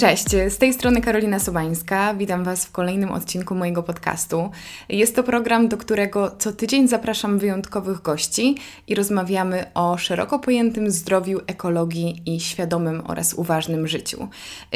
Cześć, z tej strony Karolina Sobańska. Witam Was w kolejnym odcinku mojego podcastu. Jest to program, do którego co tydzień zapraszam wyjątkowych gości i rozmawiamy o szeroko pojętym zdrowiu, ekologii i świadomym oraz uważnym życiu.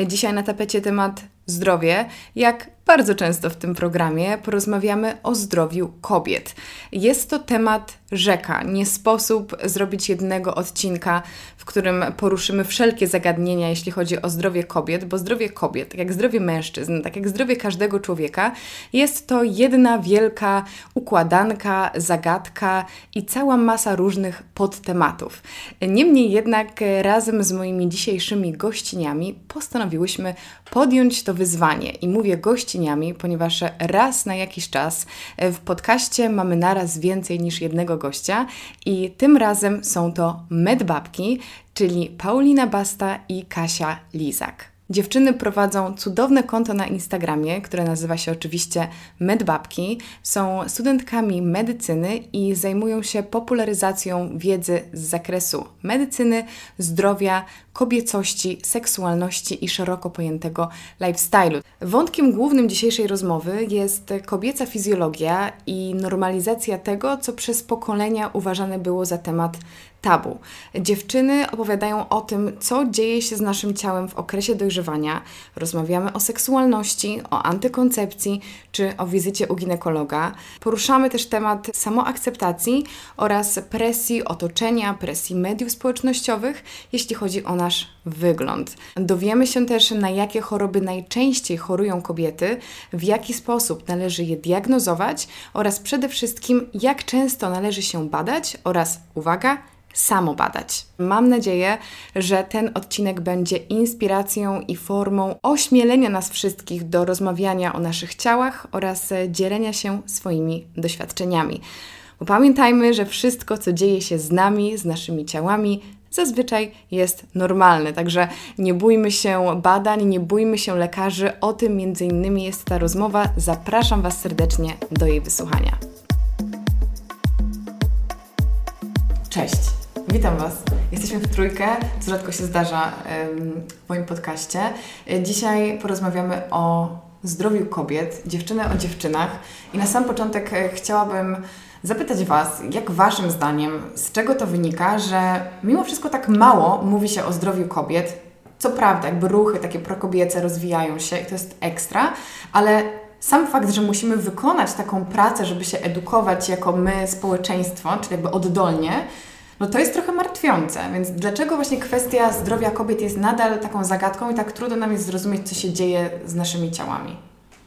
Dzisiaj na tapecie temat zdrowie, jak bardzo często w tym programie porozmawiamy o zdrowiu kobiet. Jest to temat rzeka. Nie sposób zrobić jednego odcinka, w którym poruszymy wszelkie zagadnienia, jeśli chodzi o zdrowie kobiet, bo zdrowie kobiet, tak jak zdrowie mężczyzn, tak jak zdrowie każdego człowieka, jest to jedna wielka układanka, zagadka i cała masa różnych podtematów. Niemniej jednak razem z moimi dzisiejszymi gościniami postanowiłyśmy podjąć to wyzwanie i mówię gościniami, ponieważ raz na jakiś czas w podcaście mamy naraz więcej niż jednego gościa i tym razem są to medbabki, czyli Paulina Basta i Kasia Lizak. Dziewczyny prowadzą cudowne konto na Instagramie, które nazywa się oczywiście Medbabki. Są studentkami medycyny i zajmują się popularyzacją wiedzy z zakresu medycyny, zdrowia, kobiecości, seksualności i szeroko pojętego lifestyle'u. Wątkiem głównym dzisiejszej rozmowy jest kobieca fizjologia i normalizacja tego, co przez pokolenia uważane było za temat tabu. Dziewczyny opowiadają o tym, co dzieje się z naszym ciałem w okresie dojrzewania. Rozmawiamy o seksualności, o antykoncepcji czy o wizycie u ginekologa. Poruszamy też temat samoakceptacji oraz presji otoczenia, presji mediów społecznościowych, jeśli chodzi o nasz wygląd. Dowiemy się też, na jakie choroby najczęściej chorują kobiety, w jaki sposób należy je diagnozować oraz przede wszystkim, jak często należy się badać oraz, uwaga, samo badać. Mam nadzieję, że ten odcinek będzie inspiracją i formą ośmielenia nas wszystkich do rozmawiania o naszych ciałach oraz dzielenia się swoimi doświadczeniami. Bo pamiętajmy, że wszystko, co dzieje się z nami, z naszymi ciałami, zazwyczaj jest normalne. Także nie bójmy się badań, nie bójmy się lekarzy. O tym między innymi jest ta rozmowa. Zapraszam Was serdecznie do jej wysłuchania. Cześć. Witam Was. Jesteśmy w trójkę, co rzadko się zdarza w moim podcaście. Dzisiaj porozmawiamy o zdrowiu kobiet, dziewczyny o dziewczynach. I na sam początek e, chciałabym zapytać Was, jak Waszym zdaniem, z czego to wynika, że mimo wszystko tak mało mówi się o zdrowiu kobiet. Co prawda, jakby ruchy takie prokobiece rozwijają się i to jest ekstra, ale sam fakt, że musimy wykonać taką pracę, żeby się edukować jako my, społeczeństwo, czyli jakby oddolnie, no to jest trochę martwiące. Więc dlaczego właśnie kwestia zdrowia kobiet jest nadal taką zagadką i tak trudno nam jest zrozumieć, co się dzieje z naszymi ciałami?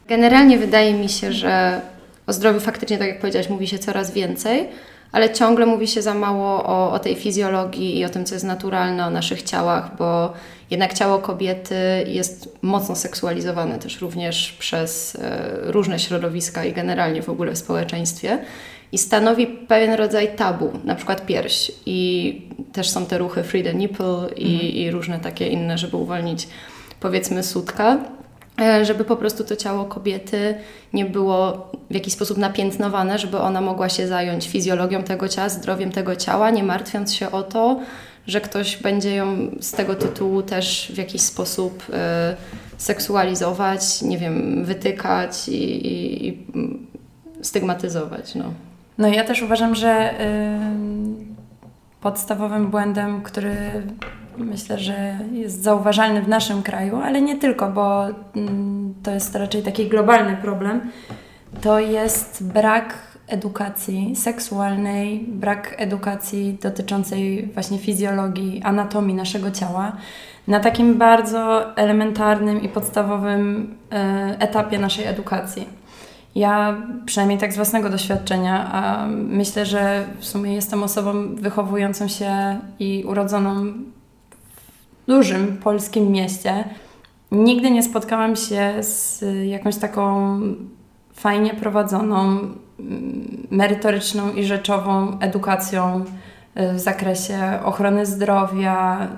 Generalnie wydaje mi się, że o zdrowiu faktycznie, tak jak powiedziałaś, mówi się coraz więcej, ale ciągle mówi się za mało o, o tej fizjologii i o tym, co jest naturalne, o naszych ciałach, bo jednak ciało kobiety jest mocno seksualizowane też również przez e, różne środowiska i generalnie w ogóle w społeczeństwie i stanowi pewien rodzaj tabu, na przykład pierś. I też są te ruchy free the nipple i, mhm. i różne takie inne, żeby uwolnić powiedzmy sutka, żeby po prostu to ciało kobiety nie było w jakiś sposób napiętnowane, żeby ona mogła się zająć fizjologią tego ciała, zdrowiem tego ciała, nie martwiąc się o to, że ktoś będzie ją z tego tytułu też w jakiś sposób y, seksualizować, nie wiem, wytykać i, i, i stygmatyzować. No. No ja też uważam, że podstawowym błędem, który myślę, że jest zauważalny w naszym kraju, ale nie tylko, bo to jest raczej taki globalny problem, to jest brak edukacji seksualnej, brak edukacji dotyczącej właśnie fizjologii, anatomii naszego ciała na takim bardzo elementarnym i podstawowym e, etapie naszej edukacji. Ja przynajmniej tak z własnego doświadczenia, a myślę, że w sumie jestem osobą wychowującą się i urodzoną dużym polskim mieście. Nigdy nie spotkałam się z jakąś taką fajnie prowadzoną, merytoryczną i rzeczową edukacją w zakresie ochrony zdrowia,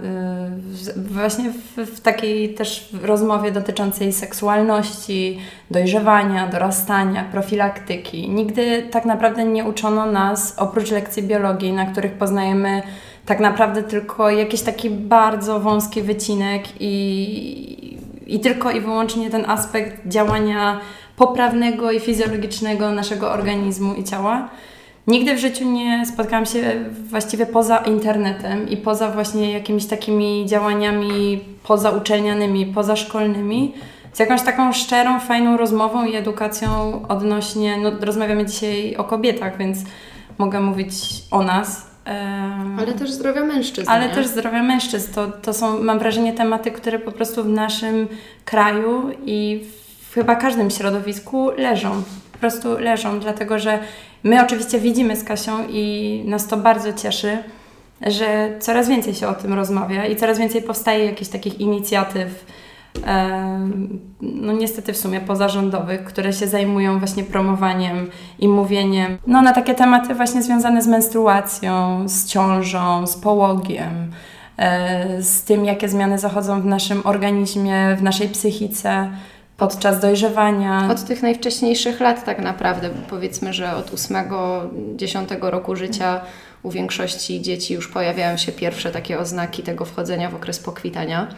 y, właśnie w, w, takiej też rozmowie dotyczącej seksualności, dojrzewania, dorastania, profilaktyki. Nigdy tak naprawdę nie uczono nas, oprócz lekcji biologii, na których poznajemy tak naprawdę tylko jakiś taki bardzo wąski wycinek i i tylko i wyłącznie ten aspekt działania poprawnego i fizjologicznego naszego organizmu i ciała. Nigdy w życiu nie spotkałam się właściwie poza internetem i poza właśnie jakimiś takimi działaniami pozauczelnianymi, pozaszkolnymi, z jakąś taką szczerą, fajną rozmową i edukacją odnośnie, no rozmawiamy dzisiaj o kobietach, więc mogę mówić o nas. Ale też zdrowia mężczyzn. Ale nie? też zdrowia mężczyzn. To, to są, mam wrażenie, tematy, które po prostu w naszym kraju i w chyba każdym środowisku leżą. Po prostu leżą, dlatego że my oczywiście widzimy z Kasią i nas to bardzo cieszy, że coraz więcej się o tym rozmawia i coraz więcej powstaje jakichś takich inicjatyw, no niestety w sumie pozarządowych, które się zajmują właśnie promowaniem i mówieniem no, na takie tematy właśnie związane z menstruacją, z ciążą, z połogiem, e, z tym, jakie zmiany zachodzą w naszym organizmie, w naszej psychice podczas dojrzewania. Od tych najwcześniejszych lat tak naprawdę, powiedzmy, że od 8-10 roku życia u większości dzieci już pojawiają się pierwsze takie oznaki tego wchodzenia w okres pokwitania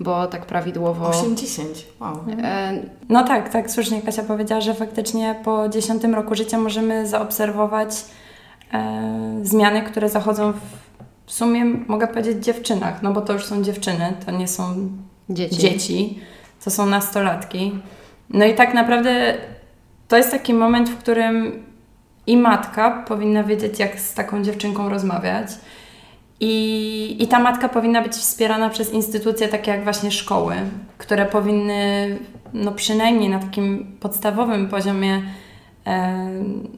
bo tak prawidłowo... 8-10, wow. E... No tak, tak, słusznie Kasia powiedziała, że faktycznie po 10 roku życia możemy zaobserwować e, zmiany, które zachodzą w, w sumie, mogę powiedzieć, dziewczynach, no bo to już są dziewczyny, to nie są dzieci, dzieci to są nastolatki. No i tak naprawdę to jest taki moment, w którym i matka powinna wiedzieć, jak z taką dziewczynką rozmawiać, i, I ta matka powinna być wspierana przez instytucje takie jak właśnie szkoły, które powinny no przynajmniej na takim podstawowym poziomie e,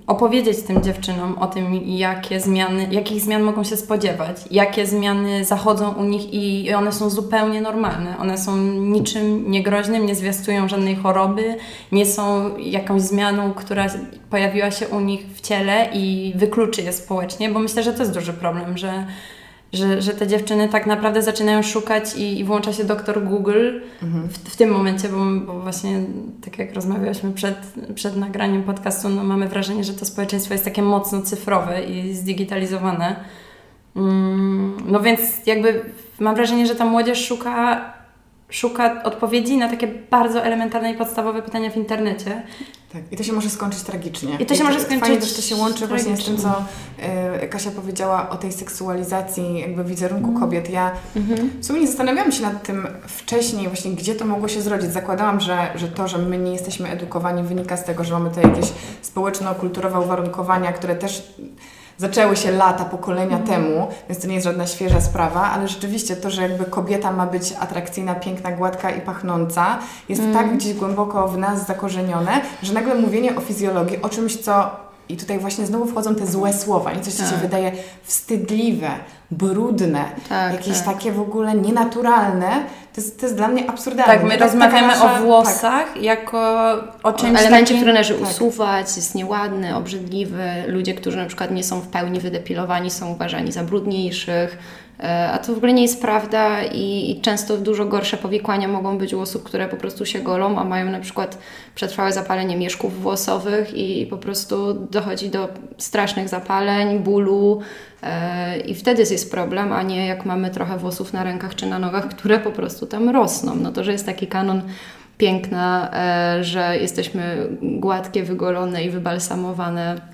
opowiedzieć tym dziewczynom o tym, jakie zmiany, jakich zmian mogą się spodziewać, jakie zmiany zachodzą u nich i, i one są zupełnie normalne. One są niczym niegroźnym, nie zwiastują żadnej choroby, nie są jakąś zmianą, która pojawiła się u nich w ciele i wykluczy je społecznie, bo myślę, że to jest duży problem, że że, że te dziewczyny tak naprawdę zaczynają szukać i, i włącza się doktor Google mhm. w, w, tym momencie, bo, bo, właśnie tak jak rozmawiałyśmy przed, przed nagraniem podcastu, no mamy wrażenie, że to społeczeństwo jest takie mocno cyfrowe i zdigitalizowane. Mm, no więc jakby mam wrażenie, że ta młodzież szuka szuka odpowiedzi na takie bardzo elementarne i podstawowe pytania w internecie. Tak, i to się może skończyć tragicznie. I to się I może skończyć Fajnie, że to się łączy właśnie z tym, co y, Kasia powiedziała o tej seksualizacji jakby wizerunku mm. kobiet. Ja mm-hmm. w sumie nie zastanawiałam się nad tym wcześniej właśnie, gdzie to mogło się zrodzić. Zakładałam, że, że to, że my nie jesteśmy edukowani wynika z tego, że mamy tutaj jakieś społeczno-kulturowe uwarunkowania, które też zaczęły się lata, pokolenia mm. temu, więc to nie jest żadna świeża sprawa, ale rzeczywiście to, że jakby kobieta ma być atrakcyjna, piękna, gładka i pachnąca, jest mm. tak gdzieś głęboko w nas zakorzenione, że nagle mówienie o fizjologii, o czymś, co i tutaj właśnie znowu wchodzą te złe słowa, nie coś, co tak. się wydaje wstydliwe, brudne, tak, jakieś tak. takie w ogóle nienaturalne, to jest, to jest dla mnie absurdalne. Tak, my rozmawiamy nasza, o włosach tak. jako o czymś o elemencie, takim... który należy tak. usuwać, jest nieładny, obrzydliwy. Ludzie, którzy na przykład nie są w pełni wydepilowani, są uważani za brudniejszych. E, a to w ogóle nie jest prawda i, i, często dużo gorsze powikłania mogą być u osób, które po prostu się golą, a mają na przykład przetrwałe zapalenie mieszków włosowych i, po prostu dochodzi do strasznych zapaleń, bólu e, i wtedy jest problem, a nie jak mamy trochę włosów na rękach czy na nogach, które po prostu tam rosną. No to, że jest taki kanon piękna, e, że jesteśmy gładkie, wygolone i wybalsamowane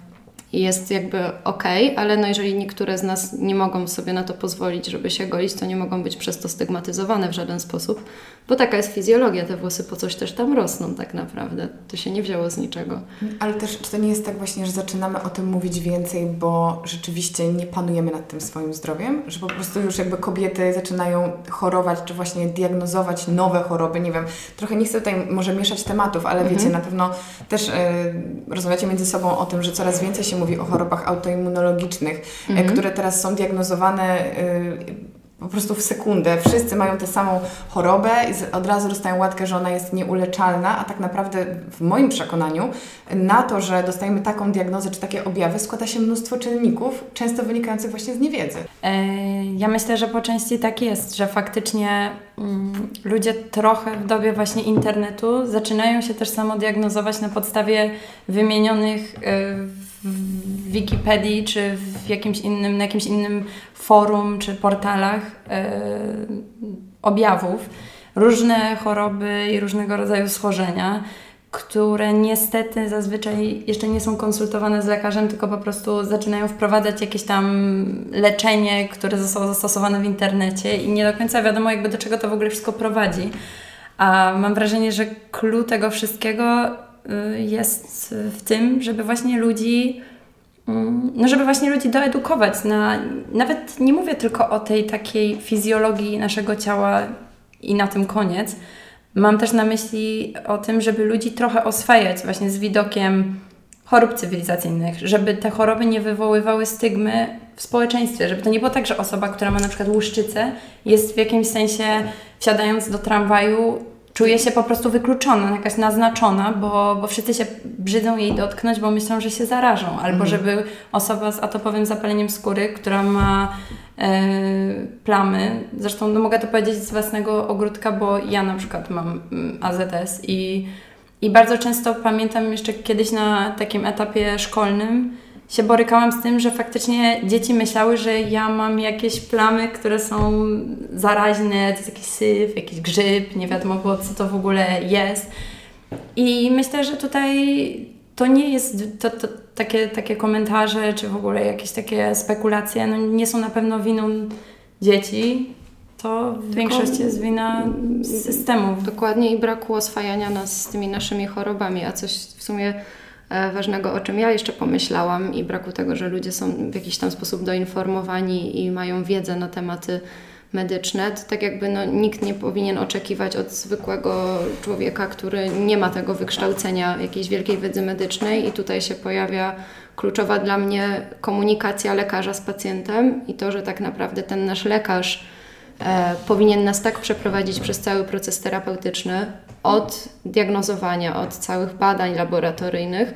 jest jakby ok, ale no jeżeli niektóre z nas nie mogą sobie na to pozwolić, żeby się golić, to nie mogą być przez to stygmatyzowane w żaden sposób, bo taka jest fizjologia, te włosy po coś też tam rosną tak naprawdę. To się nie wzięło z niczego. Ale też czy to nie jest tak właśnie, że zaczynamy o tym mówić więcej, bo rzeczywiście nie panujemy nad tym swoim zdrowiem, że po prostu już jakby kobiety zaczynają chorować, czy właśnie diagnozować nowe choroby, nie wiem, trochę nie chcę tutaj może mieszać tematów, ale mhm. wiecie, na pewno też yy, rozmawiacie między sobą o tym, że coraz więcej się mówi o chorobach autoimmunologicznych, mm -hmm. które teraz są diagnozowane y, po prostu w sekundę. Wszyscy mają tę samą chorobę i od razu dostają łatkę, że ona jest nieuleczalna, a tak naprawdę w moim przekonaniu na to, że dostajemy taką diagnozę czy takie objawy składa się mnóstwo czynników, często wynikających właśnie z niewiedzy. E, ja myślę, że po części tak jest, że faktycznie mm, ludzie trochę w dobie właśnie internetu zaczynają się też samodiagnozować na podstawie wymienionych y, w Wikipedii czy w jakimś innym, na jakimś innym forum czy portalach yy, objawów. różne choroby i różnego rodzaju schorzenia, które niestety zazwyczaj jeszcze nie są konsultowane z lekarzem, tylko po prostu zaczynają wprowadzać jakieś tam leczenie, które zostało zastosowane w internecie i nie do końca wiadomo jakby do czego to w ogóle wszystko prowadzi. A mam wrażenie, że clue tego wszystkiego y, jest w tym, żeby właśnie ludzi no żeby właśnie ludzi doedukować na, nawet nie mówię tylko o tej takiej fizjologii naszego ciała i na tym koniec, Mam też na myśli o tym, żeby ludzi trochę oswajać właśnie z widokiem chorób cywilizacyjnych, żeby te choroby nie wywoływały stygmy w społeczeństwie, żeby to nie było tak, że osoba, która ma na przykład łuszczycę, jest w jakimś sensie wsiadając do tramwaju, czuje się po prostu wykluczona, jakaś naznaczona, bo, bo wszyscy się brzydzą jej dotknąć, bo myślą, że się zarażą. Albo mhm. żeby osoba z atopowym zapaleniem skóry, która ma e, plamy, zresztą no, mogę to powiedzieć z własnego ogródka, bo ja na przykład mam mm, AZS i, i bardzo często pamiętam jeszcze kiedyś na takim etapie szkolnym, się borykałam z tym, że faktycznie dzieci myślały, że ja mam jakieś plamy, które są zaraźne, to jest jakiś syf, jakiś grzyb, nie wiadomo było, co to w ogóle jest. I myślę, że tutaj to nie jest, to, to, takie, takie komentarze, czy w ogóle jakieś takie spekulacje, no nie są na pewno winą dzieci, to w większości jest wina systemów. Dokładnie i braku oswajania nas z tymi naszymi chorobami, a coś w sumie ważnego, o czym ja jeszcze pomyślałam i braku tego, że ludzie są w jakiś tam sposób doinformowani i mają wiedzę na tematy medyczne, to tak jakby no, nikt nie powinien oczekiwać od zwykłego człowieka, który nie ma tego wykształcenia, jakiejś wielkiej wiedzy medycznej. I tutaj się pojawia kluczowa dla mnie komunikacja lekarza z pacjentem i to, że tak naprawdę ten nasz lekarz e, powinien nas tak przeprowadzić przez cały proces terapeutyczny, od diagnozowania, od całych badań laboratoryjnych,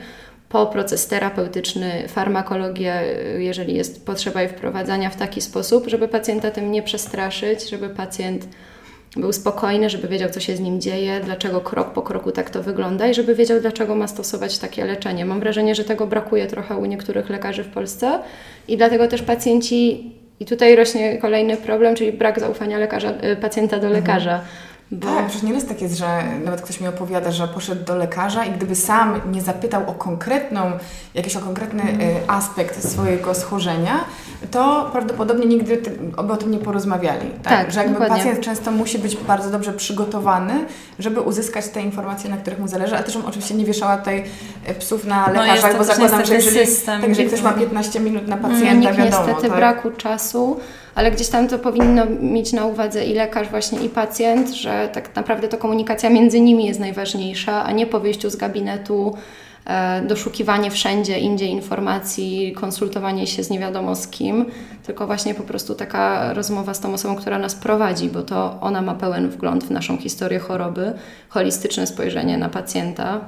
po proces terapeutyczny, farmakologię, jeżeli jest potrzeba jej wprowadzania w taki sposób, żeby pacjenta tym nie przestraszyć, żeby pacjent był spokojny, żeby wiedział, co się z nim dzieje, dlaczego krok po kroku tak to wygląda i żeby wiedział, dlaczego ma stosować takie leczenie. Mam wrażenie, że tego brakuje trochę u niektórych lekarzy w Polsce i dlatego też pacjenci, i tutaj rośnie kolejny problem, czyli brak zaufania lekarza, y, pacjenta do lekarza. Mhm bo... Tak, przecież nieraz tak jest, że nawet ktoś mi opowiada, że poszedł do lekarza i gdyby sam nie zapytał o konkretną, jakiś o konkretny mm. aspekt swojego schorzenia, to prawdopodobnie nigdy by o tym nie porozmawiali. Tak, tak że jakby dokładnie. pacjent często musi być bardzo dobrze przygotowany, żeby uzyskać te informacje, na których mu zależy, ale też bym oczywiście nie wieszała tutaj e, psów na no, lekarza, no bo zakładam, że jeżeli, system. tak, jeżeli ktoś ma 15 minut na pacjenta, Nikt wiadomo. niestety tak? braku czasu ale gdzieś tam to powinno mieć na uwadze i lekarz właśnie i pacjent, że tak naprawdę to komunikacja między nimi jest najważniejsza, a nie po wyjściu z gabinetu e, doszukiwanie wszędzie indziej informacji, konsultowanie się z nie wiadomo z kim, tylko właśnie po prostu taka rozmowa z tą osobą, która nas prowadzi, bo to ona ma pełen wgląd w naszą historię choroby, holistyczne spojrzenie na pacjenta.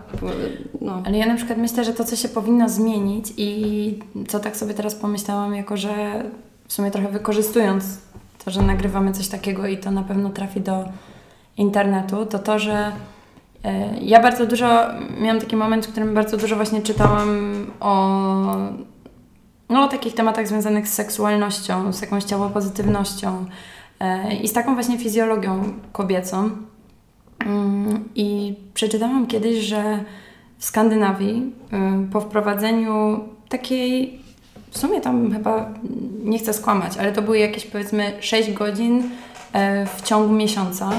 No. Ale ja na przykład myślę, że to, co się powinno zmienić i co tak sobie teraz pomyślałam, jako że w sumie trochę wykorzystując to, że nagrywamy coś takiego i to na pewno trafi do internetu, to to, że e, ja bardzo dużo, miałam taki moment, w którym bardzo dużo właśnie czytałam o, no, o takich tematach związanych z seksualnością, z jakąś ciałopozytywnością e, i z taką właśnie fizjologią kobiecą. Mm, I przeczytałam kiedyś, że w Skandynawii y, po wprowadzeniu takiej w sumie tam chyba nie chcę skłamać, ale to były jakieś powiedzmy 6 godzin e, w ciągu miesiąca,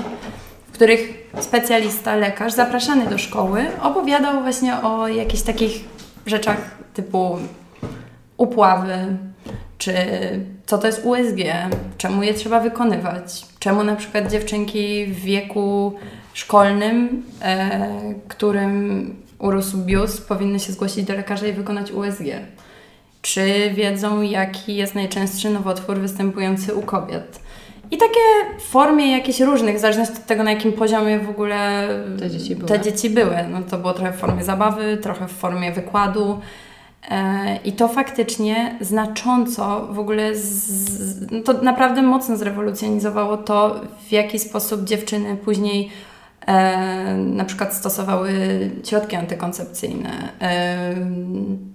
w których specjalista, lekarz zapraszany do szkoły opowiadał właśnie o jakichś takich rzeczach typu upławy, czy co to jest USG, czemu je trzeba wykonywać, czemu na przykład dziewczynki w wieku szkolnym, e, którym urósł biust, powinny się zgłosić do lekarza i wykonać USG. Czy wiedzą, jaki jest najczęstszy nowotwór występujący u kobiet? I takie w formie jakieś różnych, w zależności od tego, na jakim poziomie w ogóle te dzieci były. Te dzieci były. No, to było trochę w formie zabawy, trochę w formie wykładu. E, I to faktycznie znacząco w ogóle, z, no to naprawdę mocno zrewolucjonizowało to, w jaki sposób dziewczyny później e, na przykład stosowały środki antykoncepcyjne, e,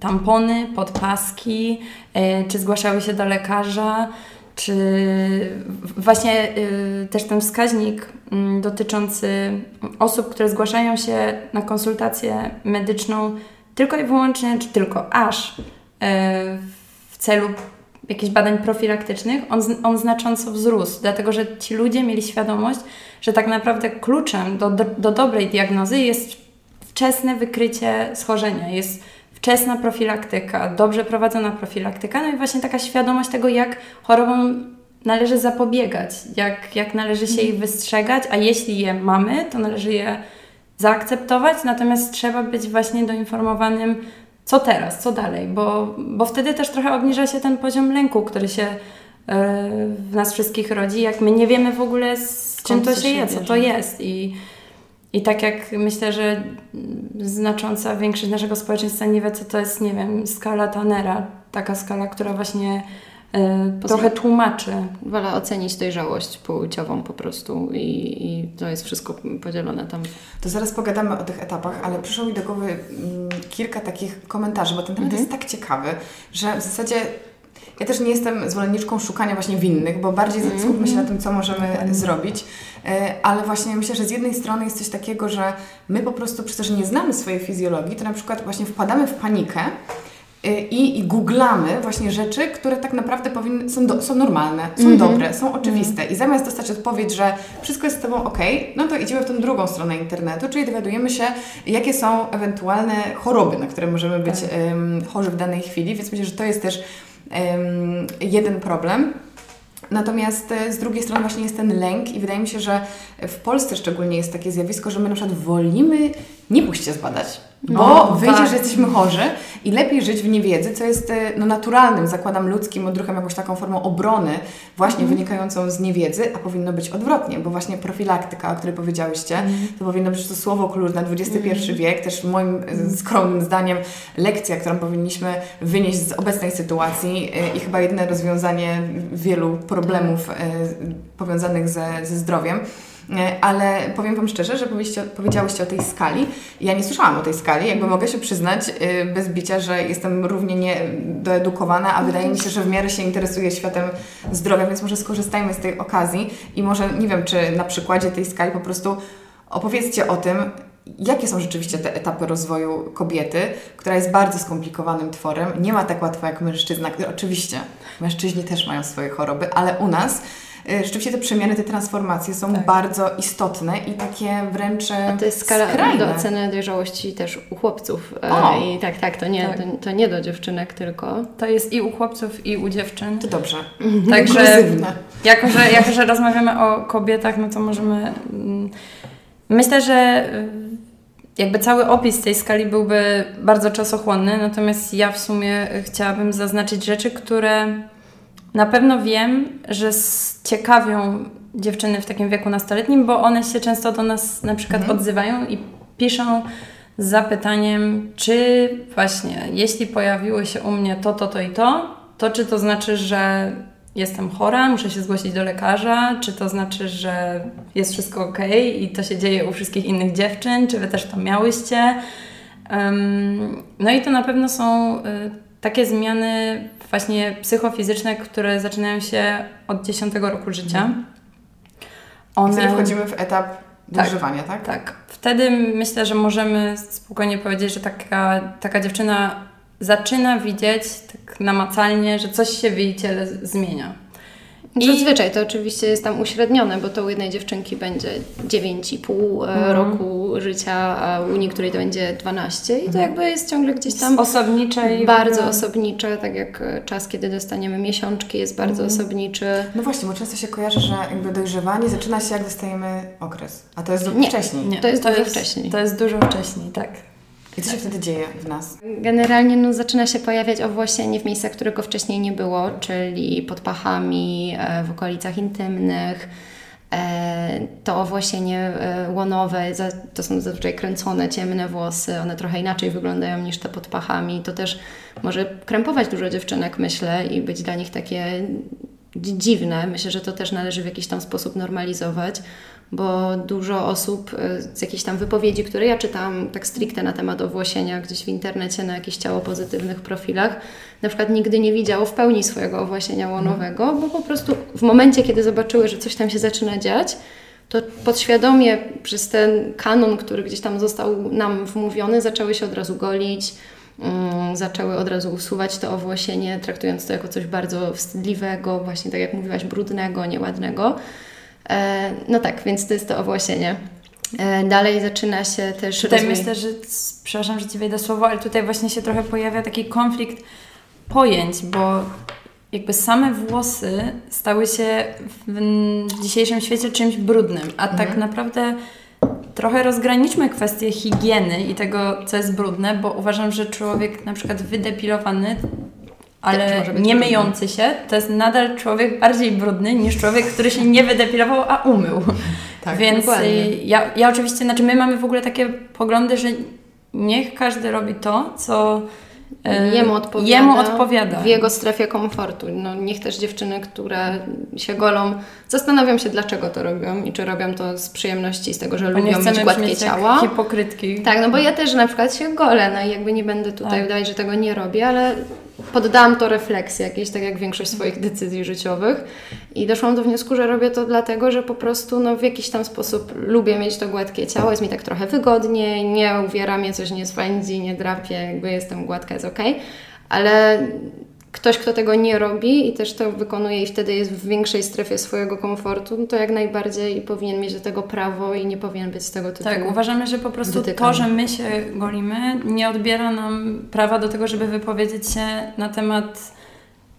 tampony, podpaski, e, czy zgłaszały się do lekarza, czy właśnie y, też ten wskaźnik y, dotyczący osób, które zgłaszają się na konsultację medyczną tylko i wyłącznie, czy tylko aż y, w celu jakichś badań profilaktycznych, on, on znacząco wzrósł, dlatego że ci ludzie mieli świadomość, że tak naprawdę kluczem do, do, do dobrej diagnozy jest wczesne wykrycie schorzenia, jest wczesna profilaktyka, dobrze prowadzona profilaktyka, no i właśnie taka świadomość tego, jak chorobom należy zapobiegać, jak, jak należy się ich wystrzegać, a jeśli je mamy, to należy je zaakceptować, natomiast trzeba być właśnie doinformowanym, co teraz, co dalej, bo, bo wtedy też trochę obniża się ten poziom lęku, który się e, w nas wszystkich rodzi, jak my nie wiemy w ogóle z czym to się je, co to jest. I i tak jak myślę, że znacząca większość naszego społeczeństwa nie wie, co to jest, nie wiem, skala Tannera, taka skala, która właśnie trochę tłumaczy. Wolę ocenić dojrzałość płciową po prostu i, i, to jest wszystko podzielone tam. To zaraz pogadamy o tych etapach, ale przyszło mi do głowy mm, kilka takich komentarzy, bo ten temat mhm. jest tak ciekawy, że w zasadzie ja też nie jestem zwolenniczką szukania właśnie winnych, bo bardziej mm -hmm. skupmy się na tym, co możemy mm -hmm. zrobić. E, ale właśnie myślę, że z jednej strony jest coś takiego, że my po prostu przez to, że nie znamy swojej fizjologii, to na przykład właśnie wpadamy w panikę e, i, i googlamy właśnie rzeczy, które tak naprawdę powinny, są, do, są normalne, są mm -hmm. dobre, są oczywiste. I zamiast dostać odpowiedź, że wszystko jest z Tobą ok, no to idziemy w tą drugą stronę internetu, czyli dowiadujemy się, jakie są ewentualne choroby, na które możemy być tak. um, chorzy w danej chwili, więc myślę, że to jest też jeden problem. Natomiast e, z drugiej strony właśnie jest ten lęk i wydaje mi się, że w Polsce szczególnie jest takie zjawisko, że my na przykład wolimy nie pójść się zbadać, bo no, wyjdzie, tak. że jesteśmy chorzy i lepiej żyć w niewiedzy, co jest e, no, naturalnym, zakładam ludzkim odruchem, jakąś taką formą obrony właśnie mm. wynikającą z niewiedzy, a powinno być odwrotnie, bo właśnie profilaktyka, o której powiedziałyście, mm. to powinno być to słowo klucz na XXI mm. wiek, też moim e, skromnym zdaniem lekcja, którą powinniśmy wynieść z obecnej sytuacji i chyba jedyne rozwiązanie wielu problemów powiązanych ze, ze zdrowiem. E, ale powiem Wam szczerze, że powiedziałyście o tej skali. Ja nie słyszałam o tej skali, jakby mogę się przyznać e, bez bicia, że jestem równie niedoedukowana, a wydaje mi się, że w miarę się interesuję światem zdrowia, więc może skorzystajmy z tej okazji i może, nie wiem, czy na przykładzie tej skali po prostu opowiedzcie o tym, jakie są rzeczywiście te etapy rozwoju kobiety, która jest bardzo skomplikowanym tworem. Nie ma tak łatwo jak mężczyzna. Oczywiście, mężczyźni też mają swoje choroby, ale u nas Y, rzeczywiście te przemiany, te transformacje są tak. bardzo istotne i takie wręcz A to jest skala skrajne. do oceny dojrzałości też u chłopców. Y, o. I tak, tak, to nie, tak. To, to, nie do dziewczynek tylko. To jest i u chłopców, i u dziewczyn. To dobrze. Także jako że, jako, że rozmawiamy o kobietach, no to możemy... Mm, myślę, że y, jakby cały opis tej skali byłby bardzo czasochłonny, natomiast ja w sumie chciałabym zaznaczyć rzeczy, które na pewno wiem, że ciekawią dziewczyny w takim wieku nastoletnim, bo one się często do nas na przykład mhm. odzywają i piszą z zapytaniem, czy właśnie, jeśli pojawiło się u mnie to, to, to i to, to czy to znaczy, że jestem chora, muszę się zgłosić do lekarza, czy to znaczy, że jest wszystko ok i to się dzieje u wszystkich innych dziewczyn, czy wy też to miałyście. Um, no i to na pewno są y, takie zmiany właśnie psychofizyczne, które zaczynają się od 10 roku życia. Mhm. One... Wtedy wchodzimy w etap tak, dojrzewania, tak? Tak. Wtedy myślę, że możemy spokojnie powiedzieć, że taka, taka dziewczyna zaczyna widzieć tak namacalnie, że coś się w jej ciele zmienia. I... Zazwyczaj to oczywiście jest tam uśrednione, bo to u jednej dziewczynki będzie 9,5 e, mhm. roku życia, a u niektórej to będzie 12 i to mhm. jakby jest ciągle gdzieś tam osobnicze i bardzo osobnicze, tak jak czas, kiedy dostaniemy miesiączki jest bardzo mhm. osobniczy. No właśnie, bo często się kojarzy, że jakby dojrzewanie zaczyna się jak dostajemy okres, a to jest dużo wcześniej. Nie, to jest to dużo jest, wcześniej. To jest dużo wcześniej, tak. I co się wtedy dzieje w nas? Generalnie no, zaczyna się pojawiać owłosienie w miejscach, którego wcześniej nie było, czyli pod pachami, e, w okolicach intymnych. E, to owłosienie e, łonowe, to są zazwyczaj kręcone, ciemne włosy, one trochę inaczej wyglądają niż te pod pachami. To też może krępować dużo dziewczynek, myślę, i być dla nich takie dziwne. Myślę, że to też należy w jakiś tam sposób normalizować, bo dużo osób y, z jakichś tam wypowiedzi, które ja czytałam tak stricte na temat owłosienia gdzieś w internecie, na jakichś ciało pozytywnych profilach, na przykład nigdy nie widziało w pełni swojego owłosienia łonowego, bo po prostu w momencie, kiedy zobaczyły, że coś tam się zaczyna dziać, to podświadomie przez ten kanon, który gdzieś tam został nam wmówiony, zaczęły się od razu golić, um, zaczęły od razu usuwać to owłosienie, traktując to jako coś bardzo wstydliwego, właśnie tak jak mówiłaś, brudnego, nieładnego. E, no tak, więc to jest to owłosienie. E, dalej zaczyna się też. Tutaj rozwój... myślę, że, przepraszam, że Ci wejdę słowo, ale tutaj właśnie się trochę pojawia taki konflikt pojęć, bo jakby same włosy stały się w dzisiejszym świecie czymś brudnym, a tak mhm. tak naprawdę trochę rozgraniczmy kwestię higieny i tego, co jest brudne, bo uważam, że człowiek na przykład wydepilowany, ale nie myjący się, to jest nadal człowiek bardziej brudny niż człowiek, który się nie wydepilował, a umył. Tak, Więc ja, ja oczywiście, znaczy my mamy w ogóle takie poglądy, że niech każdy robi to, co Jemu odpowiada, jemu odpowiada. W jego strefie komfortu. No, niech też dziewczyny, które się golą, zastanawiam się, dlaczego to robią i czy robią to z przyjemności, z tego, że bo lubią mieć gładkie ciała. hipokrytki. Tak, no bo ja też na przykład się golę, no i jakby nie będę tutaj tak. udawać, że tego nie robię, ale poddałam to refleksji jakiejś, tak jak większość swoich decyzji życiowych. I doszłam do wniosku, że robię to dlatego, że po prostu no, w jakiś tam sposób lubię mieć to gładkie ciało, jest mi tak trochę wygodniej, nie uwiera mnie coś, nie swędzi, nie drapie, jakby jestem gładka, jest ok, ale ktoś, kto tego nie robi i też to wykonuje i wtedy jest w większej strefie swojego komfortu, no to jak najbardziej powinien mieć do tego prawo i nie powinien być z tego tytułu. Tak, uważamy, że po prostu wytykany. to, że my się golimy, nie odbiera nam prawa do tego, żeby wypowiedzieć się na temat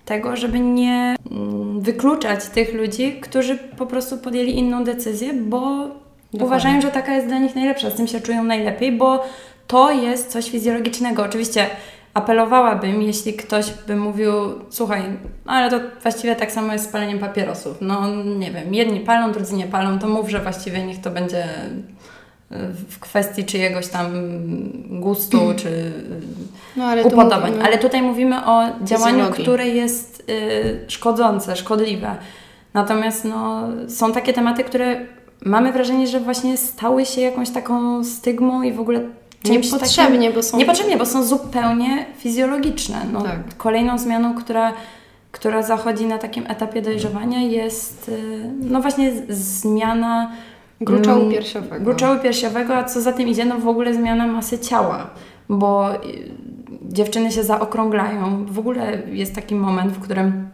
tego, żeby nie mm, wykluczać tych ludzi, którzy po prostu podjęli inną decyzję, bo Dokładnie. uważają, że taka jest dla nich najlepsza, z tym się czują najlepiej, bo to jest coś fizjologicznego. Oczywiście apelowałabym, jeśli ktoś by mówił, słuchaj, no ale to właściwie tak samo jest z paleniem papierosów. No nie wiem, jedni palą, drudzy nie palą, to mów, że właściwie niech to będzie e, w kwestii czyjegoś tam gustu czy no, ale upodobań. Ale tutaj mówimy o działaniu, które jest y, szkodzące, szkodliwe. Natomiast no, są takie tematy, które mamy wrażenie, że właśnie stały się jakąś taką stygmą i w ogóle Niepotrzebnie, takim, bo są... Niepotrzebnie, bo są zupełnie fizjologiczne. No, tak. Kolejną zmianą, która, która zachodzi na takim etapie dojrzewania jest y, no właśnie zmiana gruczołu mm, piersiowego. Gruczołu piersiowego, a co za tym idzie, no w ogóle zmiana masy ciała, bo y, dziewczyny się zaokrąglają. W ogóle jest taki moment, w którym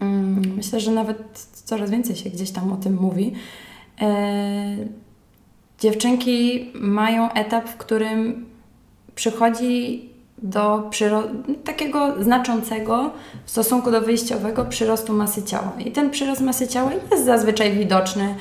mm, myślę, że nawet coraz więcej się gdzieś tam o tym mówi. E, dziewczynki mają etap, w którym przychodzi do takiego znaczącego w stosunku do wyjściowego przyrostu masy ciała. I ten przyrost masy ciała jest zazwyczaj widoczny.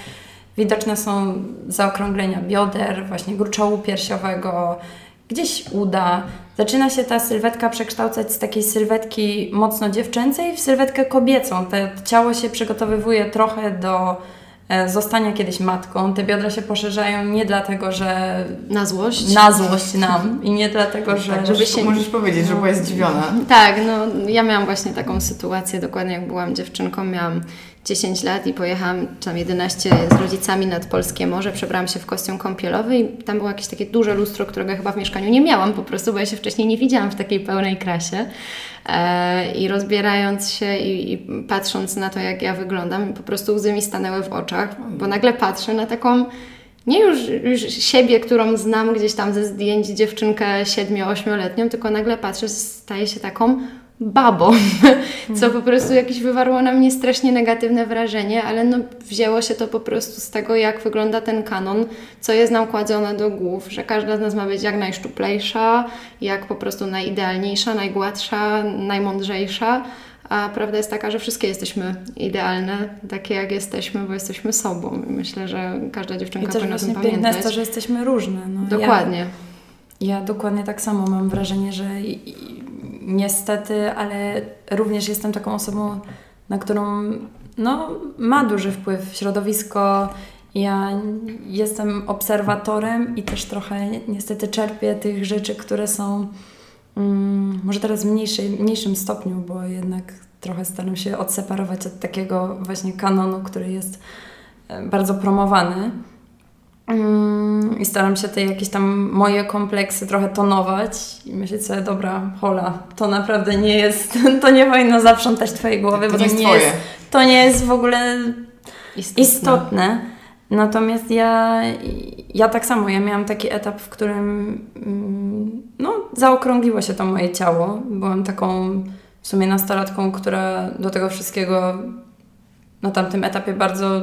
Widoczne są zaokrąglenia bioder, właśnie gruczołu piersiowego, gdzieś uda. Zaczyna się ta sylwetka przekształcać z takiej sylwetki mocno dziewczęcej w sylwetkę kobiecą. To ciało się przygotowywuje trochę do E, zostania kiedyś matką. Te biodra się poszerzają nie dlatego, że... Na złość? Na złość nam. I nie dlatego, że... Tak, żeby się... Możesz powiedzieć, że byłaś zdziwiona. Tak, no ja miałam właśnie taką sytuację, dokładnie jak byłam dziewczynką, miałam 10 lat i pojechałam tam 11 z rodzicami nad Polskie Morze, przebrałam się w kostium kąpielowy i tam było jakieś takie duże lustro, którego chyba w mieszkaniu nie miałam po prostu, bo ja się wcześniej nie widziałam w takiej pełnej krasie. E, I rozbierając się i, i, patrząc na to, jak ja wyglądam, po prostu łzy mi stanęły w oczach, bo nagle patrzę na taką nie już, już siebie, którą znam gdzieś tam ze zdjęć, dziewczynkę 7-8-letnią, tylko nagle patrzę, staje się taką babą, co po prostu jakieś wywarło na mnie strasznie negatywne wrażenie, ale no wzięło się to po prostu z tego, jak wygląda ten kanon, co jest nam kładzone do głów, że każda z nas ma być jak najszczuplejsza, jak po prostu najidealniejsza, najgładsza, najmądrzejsza, a prawda jest taka, że wszystkie jesteśmy idealne, takie jak jesteśmy, bo jesteśmy sobą. I myślę, że każda dziewczynka powinna o tym pamiętać. jest to, że jesteśmy różne. No, Dokładnie. Ja, ja dokładnie tak samo mam wrażenie, że niestety, ale również jestem taką osobą, na którą no, ma duży wpływ środowisko. Ja jestem obserwatorem i też trochę niestety czerpię tych rzeczy, które są um, może teraz w mniejszej, mniejszym stopniu, bo jednak trochę staram się odseparować od takiego właśnie kanonu, który jest e, bardzo promowany. Mm, I staram się te jakieś tam moje kompleksy trochę tonować i myśleć sobie, dobra, hola, to naprawdę nie jest, to nie powinno zaprzątać Twojej głowy, To bo nie to jest nie twoje. jest, to nie jest w ogóle Istotne. istotne. Natomiast ja, ja tak samo, ja miałam taki etap, w którym mm, no, zaokrągliło się to moje ciało. Byłam taką w sumie nastolatką, która do tego wszystkiego na tamtym etapie bardzo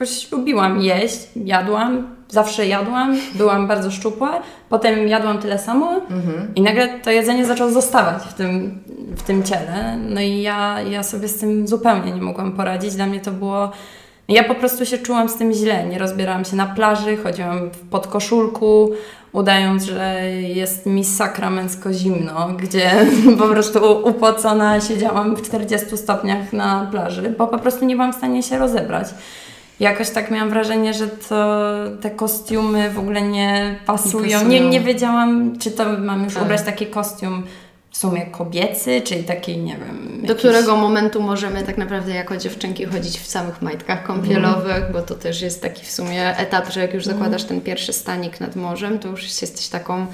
jakoś lubiłam jeść, jadłam, zawsze jadłam, byłam bardzo szczupła, potem jadłam tyle samo Mhm. i nagle to jedzenie zaczęło zostawać w tym, w tym ciele. No i ja, ja sobie z tym zupełnie nie mogłam poradzić. Dla mnie to było. Ja po prostu się czułam z tym źle. Nie rozbierałam się na plaży, chodziłam w podkoszulku, udając, że jest mi sakramencko zimno, gdzie po prostu upocona siedziałam w 40 stopniach na plaży, bo po prostu nie byłam w stanie się rozebrać. Jakoś tak miałam wrażenie, że to te kostiumy w ogóle nie pasują. pasują. Nie, nie wiedziałam, czy to mam już Tak. ubrać taki kostium w sumie kobiecy, czyli taki, nie wiem. Do jakiś- którego momentu możemy tak naprawdę jako dziewczynki chodzić w samych majtkach kąpielowych, Mhm. bo to też jest taki w sumie etap, że jak już zakładasz ten pierwszy stanik nad morzem, to już jesteś taką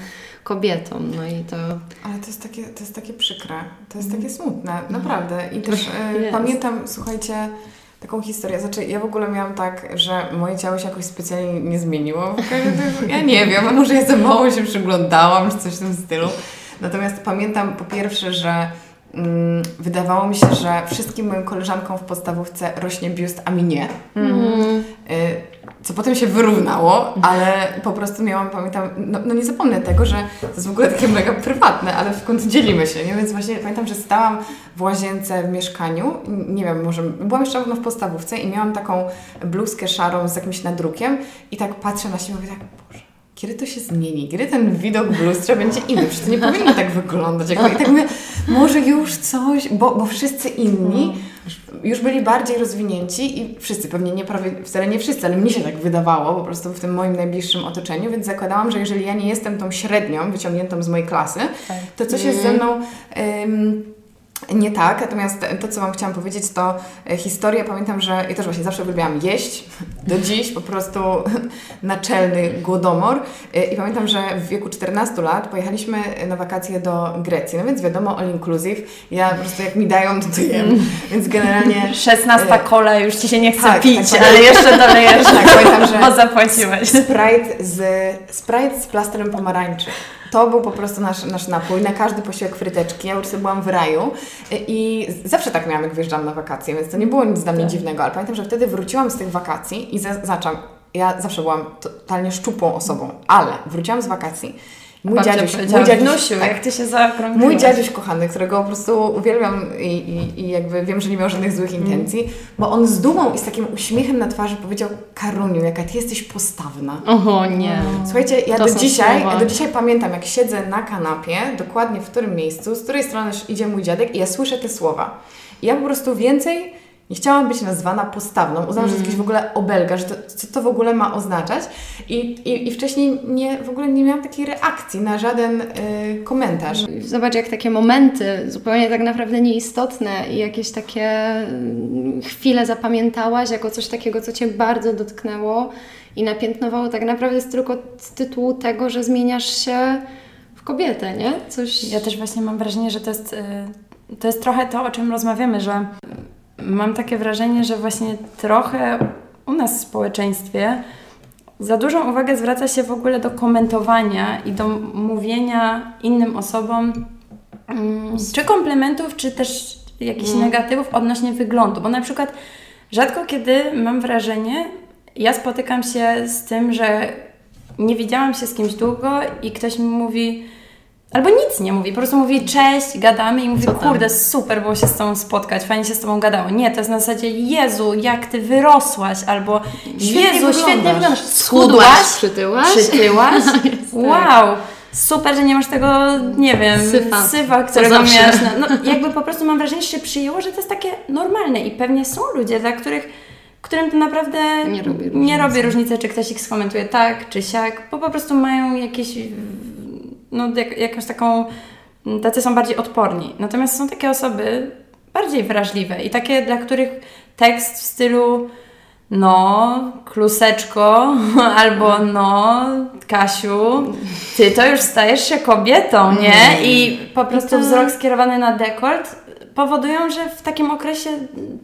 kobietą. No i to Ale to jest takie, to jest takie przykre, to jest takie smutne, naprawdę. I też Jest. pamiętam, słuchajcie, taką historię. Znaczy, ja w ogóle miałam tak, że moje ciało się jakoś specjalnie nie zmieniło. Ja nie wiem, może ja za mało się przyglądałam, czy coś w tym stylu. Natomiast pamiętam po pierwsze, że mm, wydawało mi się, że wszystkim moim koleżankom w podstawówce rośnie biust, a mi nie. Y, Co potem się wyrównało, ale po prostu miałam, pamiętam, no, no nie zapomnę tego, że to jest w ogóle takie mega prywatne, ale w końcu dzielimy się, nie? Więc właśnie pamiętam, że stałam w łazience w mieszkaniu, nie wiem, może byłam jeszcze w podstawówce i miałam taką bluzkę szarą z jakimś nadrukiem i tak patrzę na siebie i mówię tak, Boże, kiedy to się zmieni? Kiedy ten widok w lustrze będzie inny? Przecież to nie powinno tak wyglądać. I tak mówię, może już coś, bo, bo wszyscy inni już byli bardziej rozwinięci i wszyscy, pewnie nie prawie, wcale nie wszyscy, ale mnie się tak wydawało po prostu w tym moim najbliższym otoczeniu, więc zakładałam, że jeżeli ja nie jestem tą średnią, wyciągniętą z mojej klasy, Tak. to coś jest ze mną ym, nie tak. Natomiast to, co Wam chciałam powiedzieć, to e, historię. Pamiętam, że ja też właśnie zawsze lubiłam jeść. Do dziś po prostu naczelny głodomor. E, I pamiętam, że w wieku 14 lat pojechaliśmy na wakacje do Grecji. No więc wiadomo, all inclusive. Ja po prostu jak mi dają, to to jem. Więc generalnie... 16 kola, już ci się nie chce Tak, pić, tak, ale jeszcze dolejesz, Tak, pamiętam, że bo zapłaciłeś. Sprite z, Sprite z plastrem pomarańczy. To był po prostu nasz, nasz napój. Na każdy posiłek fryteczki. Ja już sobie byłam w raju i zawsze tak miałam, jak wyjeżdżam na wakacje, więc to nie było nic dla mnie dziwnego. Ale pamiętam, że wtedy wróciłam z tych wakacji i za, zaczęłam. Ja zawsze byłam totalnie szczupłą osobą, ale wróciłam z wakacji. Mój Babcia dziaduś, mój dziaduś, tak, jak ty się zaokrągliłaś. Mój dziaduś kochany, którego po prostu uwielbiam i, i, i jakby wiem, że nie miał żadnych złych Mm. intencji, bo on z dumą i z takim uśmiechem na twarzy powiedział Karuniu, jaka ty jesteś postawna. O nie. Słuchajcie, ja To do dzisiaj, słowa. ja do dzisiaj pamiętam, jak siedzę na kanapie, dokładnie w którym miejscu, z której strony idzie mój dziadek i ja słyszę te słowa. I ja po prostu więcej nie chciałam być nazwana postawną. Uznałam, że to jest jakiś w ogóle obelga, że to, co to w ogóle ma oznaczać. I, i, i wcześniej nie, w ogóle nie miałam takiej reakcji na żaden y, komentarz. Zobacz, jak takie momenty zupełnie tak naprawdę nieistotne i jakieś takie mm, chwile zapamiętałaś jako coś takiego, co Cię bardzo dotknęło i napiętnowało tak naprawdę jest tylko z tytułu tego, że zmieniasz się w kobietę, nie? Coś... Ja też właśnie mam wrażenie, że to jest, y, to jest trochę to, o czym rozmawiamy, że mam takie wrażenie, że właśnie trochę u nas w społeczeństwie za dużą uwagę zwraca się w ogóle do komentowania i do mówienia innym osobom mm, czy komplementów, czy też jakichś Mm. negatywów odnośnie wyglądu. Bo na przykład rzadko kiedy mam wrażenie, ja spotykam się z tym, że nie widziałam się z kimś długo i ktoś mi mówi, albo nic nie mówi, po prostu mówi cześć, gadamy i mówi, kurde, super było się z Tobą spotkać, fajnie się z Tobą gadało. Nie, to jest na zasadzie, Jezu, jak Ty wyrosłaś, albo Świetnie Jezu, świetnie wyglądasz. wyglądasz, Schudłaś, przytyłaś? przytyłaś, Jest, wow, super, że nie masz tego, nie wiem, Syfa. syfa, którego miałaś. No, jakby po prostu mam wrażenie, że się przyjęło, że to jest takie normalne i pewnie są ludzie, dla których którym to naprawdę Nie robi nie robi różnicy, czy ktoś ich skomentuje tak, czy siak, bo po prostu mają jakieś, no jak, jakąś taką, tacy są bardziej odporni. Natomiast są takie osoby, bardziej wrażliwe i takie, dla których tekst w stylu no, kluseczko, albo no, Kasiu, ty to już stajesz się kobietą, nie? Mm. I po prostu wzrok skierowany na dekolt powodują, że w takim okresie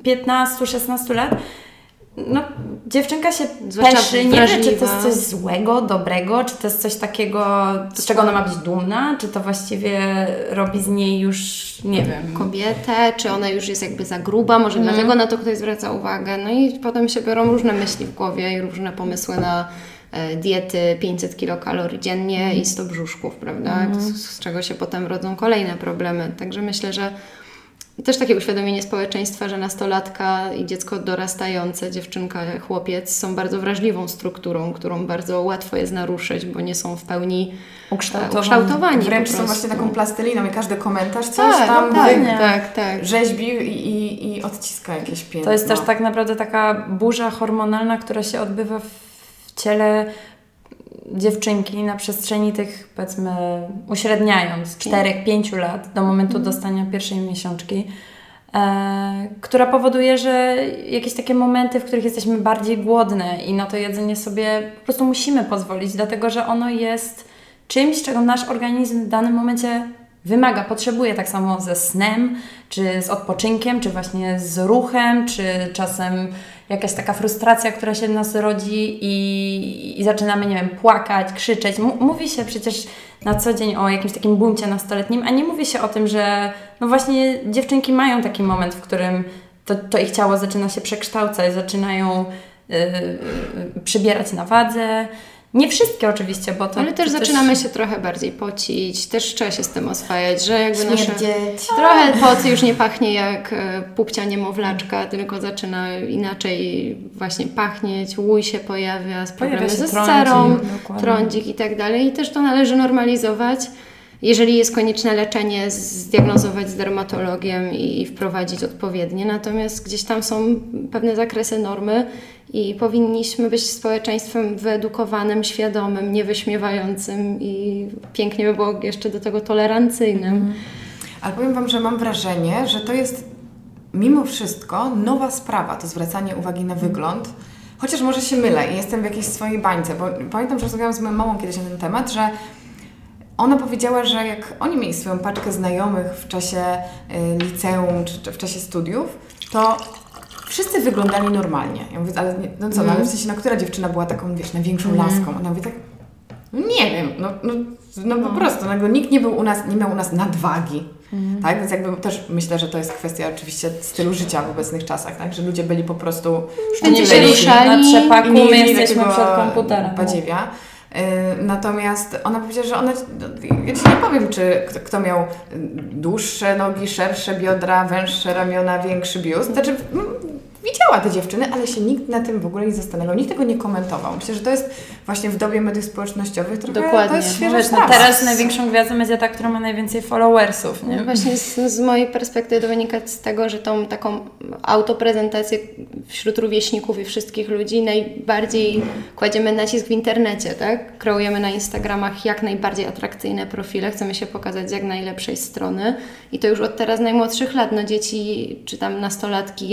15-16 lat no, dziewczynka się Zwłaszcza peszy, nie wie, czy to jest coś złego, dobrego, czy to jest coś takiego, z czego ona ma być dumna, czy to właściwie robi z niej już, nie wiem, kobietę, czy ona już jest jakby za gruba, może Mhm. dlatego na to ktoś zwraca uwagę. No i potem się biorą różne myśli w głowie i różne pomysły na e, diety 500 kilokalorii dziennie Mhm. i 100 brzuszków, prawda? Z, z czego się potem rodzą kolejne problemy. Także myślę, że i też takie uświadomienie społeczeństwa, że nastolatka i dziecko dorastające, dziewczynka, chłopiec są bardzo wrażliwą strukturą, którą bardzo łatwo jest naruszyć, bo nie są w pełni ukształtowani. ukształtowani. Wręcz są właśnie taką plasteliną i każdy komentarz coś tak, tam tak, wy- tak, tak. rzeźbi i, i, i odciska jakieś piętno. To jest też tak naprawdę taka burza hormonalna, która się odbywa w ciele dziewczynki na przestrzeni tych, powiedzmy, uśredniając 4-5 lat do momentu dostania pierwszej miesiączki, e, która powoduje, że jakieś takie momenty, w których jesteśmy bardziej głodne i na to jedzenie sobie po prostu musimy pozwolić, dlatego że ono jest czymś, czego nasz organizm w danym momencie wymaga, potrzebuje tak samo ze snem, czy z odpoczynkiem, czy właśnie z ruchem, czy czasem jakaś taka frustracja, która się w nas rodzi i, i zaczynamy, nie wiem, płakać, krzyczeć. M- mówi się przecież na co dzień o jakimś takim buncie nastoletnim, a nie mówi się o tym, że no właśnie dziewczynki mają taki moment, w którym to, to ich ciało zaczyna się przekształcać, zaczynają yy, przybierać na wadze. Nie wszystkie oczywiście, bo to Ale też to zaczynamy się trochę bardziej pocić, też trzeba się z tym oswajać, że jakby nasze... Trochę pot już nie pachnie jak e, pupcia niemowlaczka, tylko zaczyna inaczej właśnie pachnieć, łój się pojawia, z Pojawia problemy się ze dokładnie. trądzik i tak dalej. I też to należy normalizować. Jeżeli jest konieczne leczenie, zdiagnozować z dermatologiem i wprowadzić odpowiednie. Natomiast gdzieś tam są pewne zakresy normy i powinniśmy być społeczeństwem wyedukowanym, świadomym, niewyśmiewającym i pięknie by było jeszcze do tego tolerancyjnym. Ale powiem Wam, że mam wrażenie, że to jest mimo wszystko nowa sprawa, to zwracanie uwagi na wygląd. Chociaż może się mylę i jestem w jakiejś swojej bańce, bo pamiętam, że rozmawiałam z moją mamą kiedyś na ten temat, że ona powiedziała, że jak oni mieli swoją paczkę znajomych w czasie y, liceum czy, w czasie studiów, to wszyscy wyglądali normalnie. Ja mówię, ale nie, no co, no, ale w sensie, no, która dziewczyna była taką, wiesz, największą laską? Ona mówi tak, no nie wiem, no, no, no po prostu, no, nikt nie był u nas, nie miał u nas nadwagi. Tak, więc jakby też myślę, że to jest kwestia oczywiście stylu życia w obecnych czasach, tak, że ludzie byli po prostu sztywni ruszali na trzepaku, my jesteśmy przed komputerem. Badziewia. Y, Natomiast ona powiedziała, że ona, ja Ci nie powiem, czy kto, miał dłuższe nogi, szersze biodra, węższe ramiona, większy biust. Znaczy, widziała te dziewczyny, ale się nikt na tym w ogóle nie zastanawiał, nikt tego nie komentował. Myślę, że to jest właśnie w dobie mediów społecznościowych trochę, Dokładnie. to jest świeża Wiesz, no teraz największą gwiazdą jest ta, która ma najwięcej followersów, nie? No Właśnie z, z mojej perspektywy to wynika z tego, że tą taką autoprezentację wśród rówieśników i wszystkich ludzi najbardziej kładziemy nacisk w internecie, tak? Kreujemy na Instagramach jak najbardziej atrakcyjne profile, chcemy się pokazać z jak najlepszej strony i to już od teraz najmłodszych lat, no dzieci czy tam nastolatki,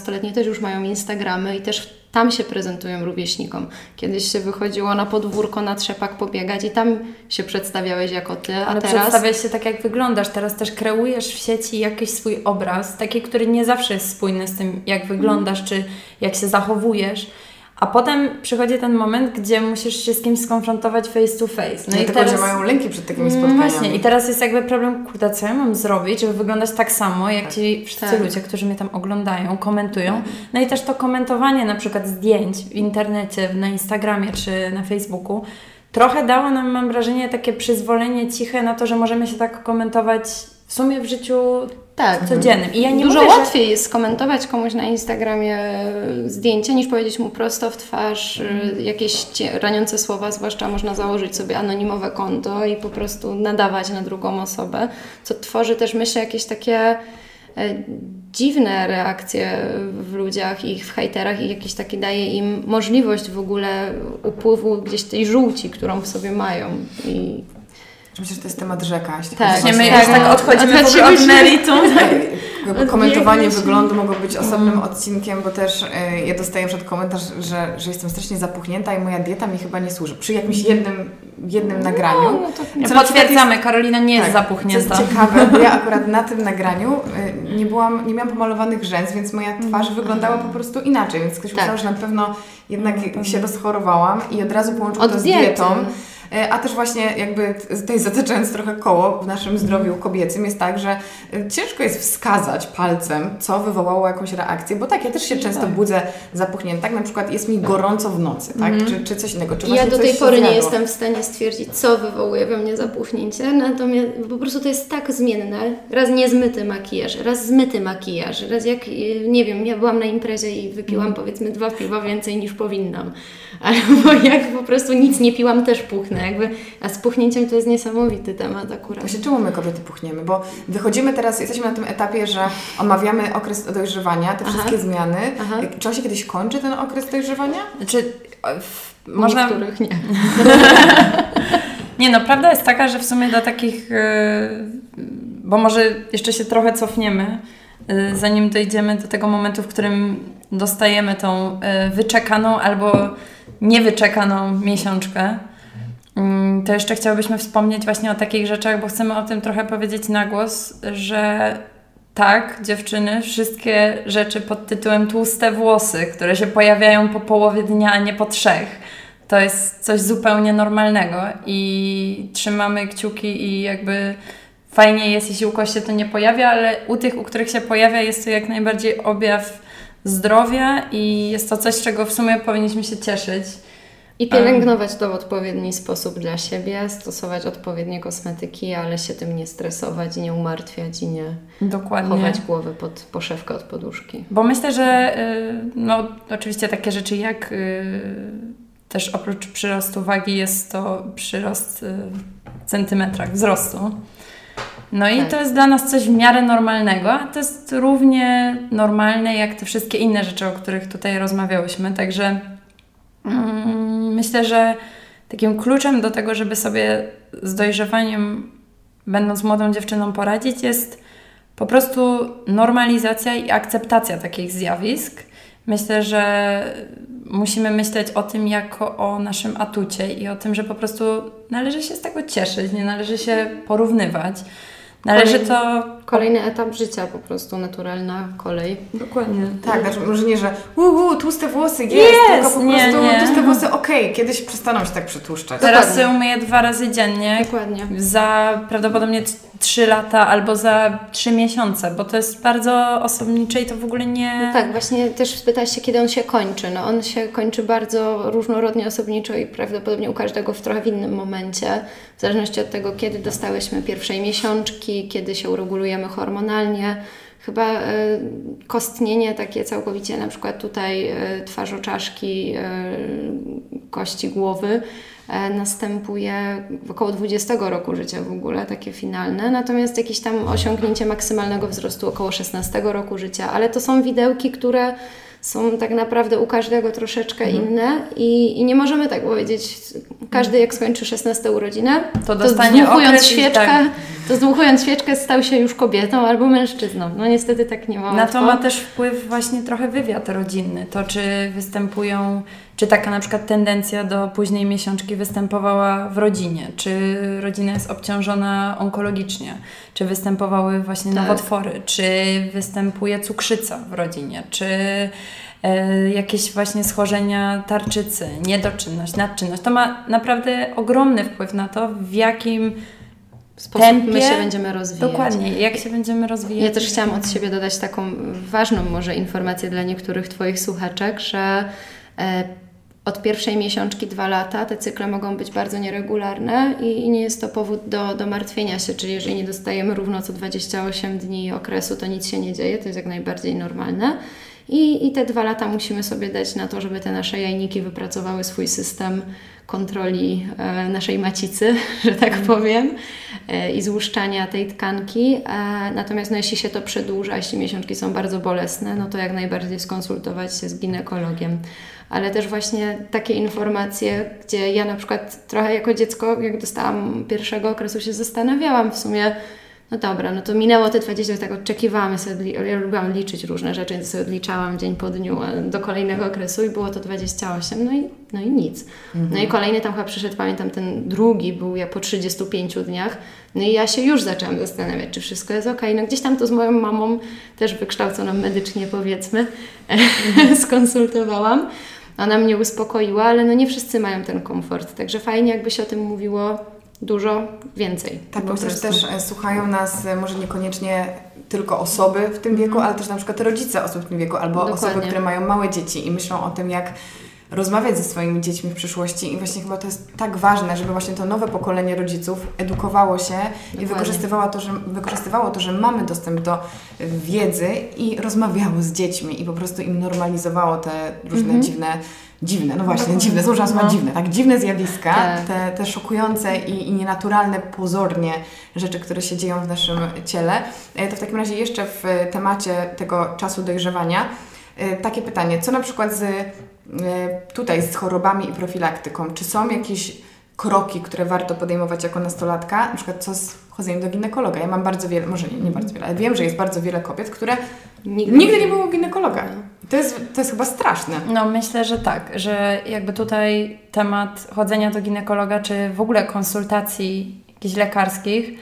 11-12-letnie też już mają Instagramy i też tam się prezentują rówieśnikom. Kiedyś się wychodziło na podwórko, na trzepak pobiegać i tam się przedstawiałeś jako ty, a Ale teraz... przedstawiasz się tak, jak wyglądasz. Teraz też kreujesz w sieci jakiś swój obraz, taki, który nie zawsze jest spójny z tym, jak wyglądasz, czy jak się zachowujesz. A potem przychodzi ten moment, gdzie musisz się z kimś skonfrontować face to face. No i tylko, że mają lęki przed takimi spotkaniami. Właśnie, i teraz jest jakby problem, kurde, co ja mam zrobić, żeby wyglądać tak samo, jak ci wszyscy Tak. ludzie, którzy mnie tam oglądają, komentują. No i też to komentowanie na przykład zdjęć w internecie, na Instagramie czy na Facebooku, trochę dało nam, mam wrażenie, takie przyzwolenie ciche na to, że możemy się tak komentować w sumie w życiu Tak. codziennym. I ja nie Dużo mówię, że- łatwiej jest skomentować komuś na Instagramie zdjęcie, niż powiedzieć mu prosto w twarz y, jakieś cie- raniące słowa, zwłaszcza można założyć sobie anonimowe konto i po prostu nadawać na drugą osobę, co tworzy też, myślę, jakieś takie e, dziwne reakcje w ludziach i w hejterach i jakieś takie daje im możliwość w ogóle upływu gdzieś tej żółci, którą w sobie mają i Myślę, że to jest temat rzeka. Jeśli Tak. Właśnie my już o- tak odchodzimy od Odchodzimy. meritum. Jakby komentowanie wyglądu mogło być osobnym mm. odcinkiem, bo też y, ja dostaję przed komentarz, że, że jestem strasznie zapuchnięta i moja dieta mi chyba nie służy. Przy jakimś jednym, jednym no, nagraniu. No to potwierdzamy, jest, Karolina nie jest tak, zapuchnięta. To jest ciekawe, bo ja akurat na tym nagraniu y, nie byłam, nie miałam pomalowanych rzęs, więc moja twarz mm. wyglądała po prostu inaczej, więc ktoś tak. myślał, że na pewno jednak no, się rozchorowałam i od razu połączył to z dietą. A też właśnie jakby tutaj zaczęłam trochę koło w naszym zdrowiu kobiecym jest tak, że e, ciężko jest wskazać palcem, co wywołało jakąś reakcję, bo tak, ja też się często tak. budzę zapuchnięta, tak na przykład jest mi gorąco w nocy, tak, mm. czy, czy coś innego. Czy ja do tej pory nie jestem w stanie stwierdzić, co wywołuje we mnie zapuchnięcie, natomiast po prostu to jest tak zmienne. Raz niezmyty makijaż, raz zmyty makijaż, raz jak, e, nie wiem, ja byłam na imprezie i wypiłam mm. powiedzmy dwa piwa więcej niż powinnam, albo jak po prostu nic nie piłam, też puchnę jakby, a z puchnięciem to jest niesamowity temat akurat. Właśnie czemu my kobiety puchniemy? Bo wychodzimy teraz, jesteśmy na tym etapie, że omawiamy okres dojrzewania, te Aha. wszystkie zmiany. Aha. Czy on się kiedyś kończy, ten okres dojrzewania? Czy można... Niektórych nie. nie no, prawda jest taka, że w sumie do takich, e, bo może jeszcze się trochę cofniemy, e, zanim dojdziemy do tego momentu, w którym dostajemy tą e, wyczekaną albo niewyczekaną miesiączkę, to jeszcze chciałbyśmy wspomnieć właśnie o takich rzeczach, bo chcemy o tym trochę powiedzieć na głos, że tak, dziewczyny, wszystkie rzeczy pod tytułem tłuste włosy, które się pojawiają po połowie dnia, a nie po trzech, to jest coś zupełnie normalnego i trzymamy kciuki i jakby fajnie jest, jeśli u kogoś się to nie pojawia, ale u tych, u których się pojawia, jest to jak najbardziej objaw zdrowia i jest to coś, czego w sumie powinniśmy się cieszyć. I pielęgnować to w odpowiedni sposób dla siebie, stosować odpowiednie kosmetyki, ale się tym nie stresować, nie umartwiać i nie Dokładnie. chować głowy pod poszewkę od poduszki. Bo myślę, że y, no, oczywiście takie rzeczy jak y, też oprócz przyrostu wagi jest to przyrost y, w centymetrach wzrostu. No tak. i to jest dla nas coś w miarę normalnego, a to jest równie normalne jak te wszystkie inne rzeczy, o których tutaj rozmawiałyśmy. Także Mm, myślę, że takim kluczem do tego, żeby sobie z dojrzewaniem, będąc młodą dziewczyną, poradzić, jest po prostu normalizacja i akceptacja takich zjawisk. Myślę, że musimy myśleć o tym jako o naszym atucie i o tym, że po prostu należy się z tego cieszyć, nie należy się porównywać. Należy to... Kolejny etap życia, po prostu naturalna kolej. Dokładnie. Tak, znaczy może nie, że uhu, tłuste włosy jest, jest tylko po nie, prostu nie. tłuste włosy okej, okay, kiedyś przestaną się tak przytłuszczać. Teraz się umyję dwa razy dziennie. Dokładnie. Za prawdopodobnie trzy lata albo za trzy miesiące, bo to jest bardzo osobnicze i to w ogóle nie... No tak, właśnie też spytałaś się, kiedy on się kończy. No on się kończy bardzo różnorodnie, osobniczo i prawdopodobnie u każdego w trochę w innym momencie, w zależności od tego, kiedy dostałyśmy pierwszej miesiączki, kiedy się uregulujemy hormonalnie. Chyba y, kostnienie takie całkowicie, na przykład tutaj y, twarzoczaszki, y, kości głowy, E, następuje około 20 roku życia w ogóle, takie finalne, natomiast jakieś tam osiągnięcie maksymalnego wzrostu około 16 roku życia, ale to są widełki, które są tak naprawdę u każdego troszeczkę mhm. inne i, i, nie możemy tak powiedzieć, każdy jak skończy 16 urodzinę, to, to zdmuchując świeczkę, tak. to zdmuchując świeczkę stał się już kobietą albo mężczyzną. No niestety tak nie ma Na to ma też wpływ właśnie trochę wywiad rodzinny, to czy występują czy taka na przykład tendencja do późnej miesiączki występowała w rodzinie? Czy rodzina jest obciążona onkologicznie? Czy występowały właśnie tak. nowotwory? Czy występuje cukrzyca w rodzinie? Czy e, jakieś właśnie schorzenia tarczycy, niedoczynność, nadczynność? To ma naprawdę ogromny wpływ na to, w jakim sposób tempie, my się będziemy rozwijać. Dokładnie, jak się będziemy rozwijać. Ja też chciałam od siebie dodać taką ważną może informację dla niektórych Twoich słuchaczek, że e, od pierwszej miesiączki dwa lata te cykle mogą być bardzo nieregularne i, nie jest to powód do, do martwienia się, czyli jeżeli nie dostajemy równo co 28 dni okresu, to nic się nie dzieje, to jest jak najbardziej normalne. I, I te dwa lata musimy sobie dać na to, żeby te nasze jajniki wypracowały swój system kontroli e, naszej macicy, że tak mhm. powiem, e, i złuszczania tej tkanki. E, natomiast no, jeśli się to przedłuża, jeśli miesiączki są bardzo bolesne, no to jak najbardziej skonsultować się z ginekologiem ale też właśnie takie informacje, gdzie ja na przykład trochę jako dziecko, jak dostałam pierwszego okresu, się zastanawiałam w sumie, no dobra, no to minęło te 20, tak oczekiwałam, sobie, ja lubiłam liczyć różne rzeczy, więc sobie odliczałam dzień po dniu do kolejnego okresu i było to 28, no i, no i nic. Mhm. No i kolejny tam chyba przyszedł, pamiętam, ten drugi był jak po 35 dniach, no i ja się już zaczęłam zastanawiać, czy wszystko jest ok. No gdzieś tam to z moją mamą, też wykształconą medycznie powiedzmy, mhm. skonsultowałam. Ona mnie uspokoiła, ale no nie wszyscy mają ten komfort, także fajnie jakby się o tym mówiło dużo więcej. Tak, bo też, też e, słuchają nas e, może niekoniecznie tylko osoby w tym wieku, mm. ale też na przykład rodzice osób w tym wieku, albo Dokładnie. osoby, które mają małe dzieci i myślą o tym, jak rozmawiać ze swoimi dziećmi w przyszłości i właśnie chyba to jest tak ważne, żeby właśnie to nowe pokolenie rodziców edukowało się Dokładnie. i wykorzystywało to, że, wykorzystywało to, że mamy dostęp do wiedzy i rozmawiało z dziećmi i po prostu im normalizowało te różne -hmm. dziwne dziwne, no właśnie, Dokładnie. dziwne, słowa no. dziwne, tak, dziwne zjawiska, tak. te, te szokujące i, i nienaturalne pozornie rzeczy, które się dzieją w naszym ciele. E, to w takim razie jeszcze w temacie tego czasu dojrzewania e, takie pytanie, co na przykład z E, tutaj z chorobami i profilaktyką, czy są jakieś kroki, które warto podejmować jako nastolatka, na przykład co z chodzeniem do ginekologa. Ja mam bardzo wiele, może nie, nie bardzo wiele, ale wiem, że jest bardzo wiele kobiet, które nigdy, nigdy nie było ginekologa. To jest, to jest chyba straszne. No myślę, że tak, że jakby tutaj temat chodzenia do ginekologa, czy w ogóle konsultacji jakichś lekarskich,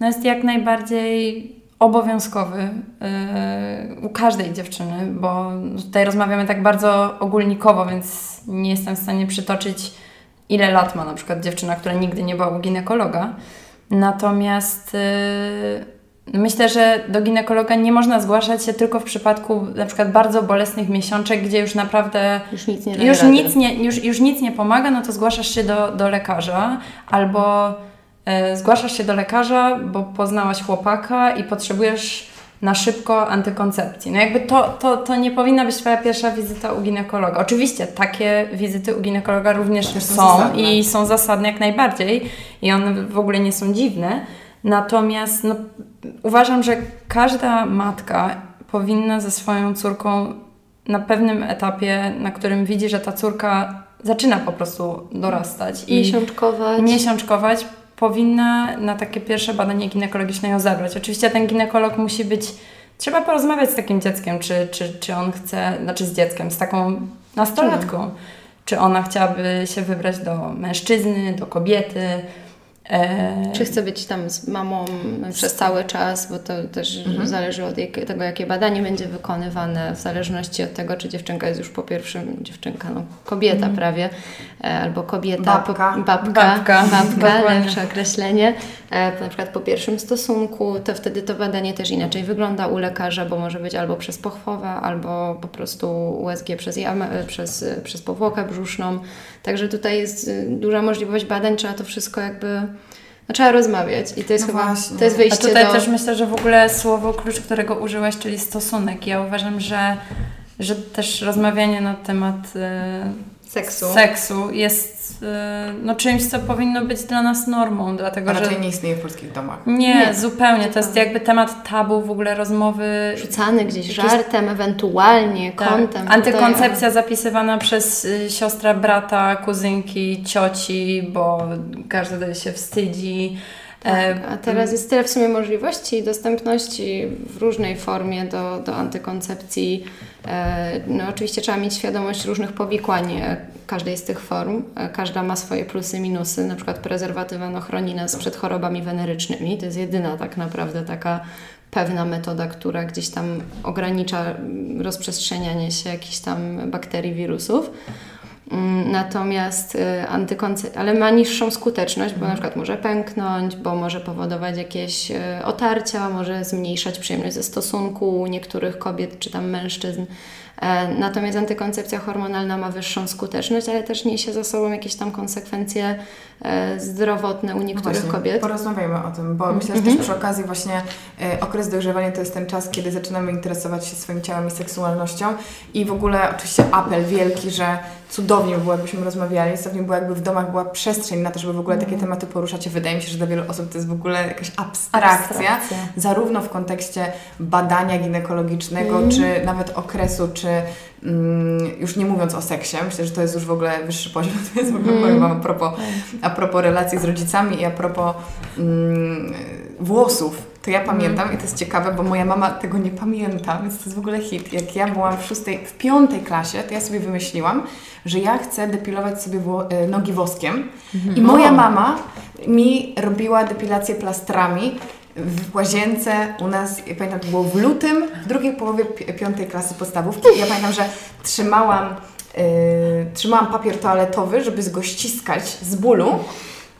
no jest jak najbardziej obowiązkowy yy, u każdej dziewczyny, bo tutaj rozmawiamy tak bardzo ogólnikowo, więc nie jestem w stanie przytoczyć, ile lat ma na przykład dziewczyna, która nigdy nie była u ginekologa. Natomiast yy, myślę, że do ginekologa nie można zgłaszać się tylko w przypadku na przykład bardzo bolesnych miesiączek, gdzie już naprawdę już nic nie, już nic nie, już, już nic nie pomaga, no to zgłaszasz się do, do lekarza albo E, zgłaszasz się do lekarza, bo poznałaś chłopaka i potrzebujesz na szybko antykoncepcji. No jakby to, to, to nie powinna być Twoja pierwsza wizyta u ginekologa. Oczywiście takie wizyty u ginekologa również są, są i są zasadne jak najbardziej i one w ogóle nie są dziwne. Natomiast no, uważam, że każda matka powinna ze swoją córką na pewnym etapie, na którym widzi, że ta córka zaczyna po prostu dorastać i miesiączkować, miesiączkować powinna na takie pierwsze badanie ginekologiczne ją zabrać. Oczywiście ten ginekolog musi być, trzeba porozmawiać z takim dzieckiem, czy, czy, czy on chce, znaczy z dzieckiem, z taką nastolatką, czy ona chciałaby się wybrać do mężczyzny, do kobiety. Czy chce być tam z mamą przez cały czas, bo to też mhm. zależy od jak, tego, jakie badanie będzie wykonywane, w zależności od tego, czy dziewczynka jest już po pierwszym, dziewczynka, no kobieta mhm. prawie, e, albo kobieta, babka, po, babka, babka, babka lepsze określenie, e, na przykład po pierwszym stosunku, to wtedy to badanie też inaczej wygląda u lekarza, bo może być albo przez pochwowę, albo po prostu USG przez, jamę, przez, przez powłokę brzuszną, także tutaj jest y, duża możliwość badań, trzeba to wszystko jakby no, trzeba rozmawiać i to jest no chyba właśnie. to jest wyjście A tutaj do... też myślę, że w ogóle słowo klucz, którego użyłaś, czyli stosunek. Ja uważam, że, że też rozmawianie na temat e, seksu. seksu jest Y, no, czymś, co powinno być dla nas normą, dlatego A raczej że... nie istnieje w polskich domach. Nie, nie zupełnie. To jest jakby temat tabu w ogóle rozmowy. Rzucany gdzieś żartem, ewentualnie, tak. kątem. Antykoncepcja tutaj. zapisywana przez y, siostra, brata, kuzynki, cioci, bo każdy się wstydzi. Tak, e, a teraz jest tyle w sumie możliwości i dostępności w różnej formie do, do antykoncepcji. E, no, oczywiście trzeba mieć świadomość różnych powikłań e, każdej z tych form. Każda ma swoje plusy, minusy. Na przykład prezerwatywa no, chroni nas przed chorobami wenerycznymi. To jest jedyna tak naprawdę taka pewna metoda, która gdzieś tam ogranicza rozprzestrzenianie się jakichś tam bakterii, wirusów. Mm, natomiast y, antykoncepcja, ale ma niższą skuteczność, bo na przykład może pęknąć, bo może powodować jakieś y, otarcia, może zmniejszać przyjemność ze stosunku niektórych kobiet czy tam mężczyzn. E, natomiast antykoncepcja hormonalna ma wyższą skuteczność, ale też niesie za sobą jakieś tam konsekwencje zdrowotne u niektórych właśnie, kobiet. Porozmawiajmy o tym, bo myślę, że też mhm. przy okazji właśnie e, okres dojrzewania to jest ten czas, kiedy zaczynamy interesować się swoim ciałem i seksualnością i w ogóle oczywiście apel wielki, że cudownie by było, jakbyśmy rozmawiali, cudownie było, jakby w domach była przestrzeń na to, żeby w ogóle takie mhm. tematy poruszać. Wydaje mi się, że dla wielu osób to jest w ogóle jakaś abstrakcja, abstrakcja. zarówno w kontekście badania ginekologicznego, mm. czy nawet okresu, czy już nie mówiąc o seksie, myślę, że to jest już w ogóle wyższy poziom, to jest w ogóle mm. a, propos, a propos relacji z rodzicami i a propos mm, włosów, to ja pamiętam i to jest ciekawe, bo moja mama tego nie pamięta, więc to jest w ogóle hit. Jak ja byłam w szóstej, w piątej klasie, to ja sobie wymyśliłam, że ja chcę depilować sobie e, nogi woskiem. I moja mama mi robiła depilację plastrami w łazience u nas, ja pamiętam, to było w lutym, w drugiej połowie pi- piątej klasy podstawówki. Ja pamiętam, że trzymałam, yy, trzymałam papier toaletowy, żeby go ściskać z bólu.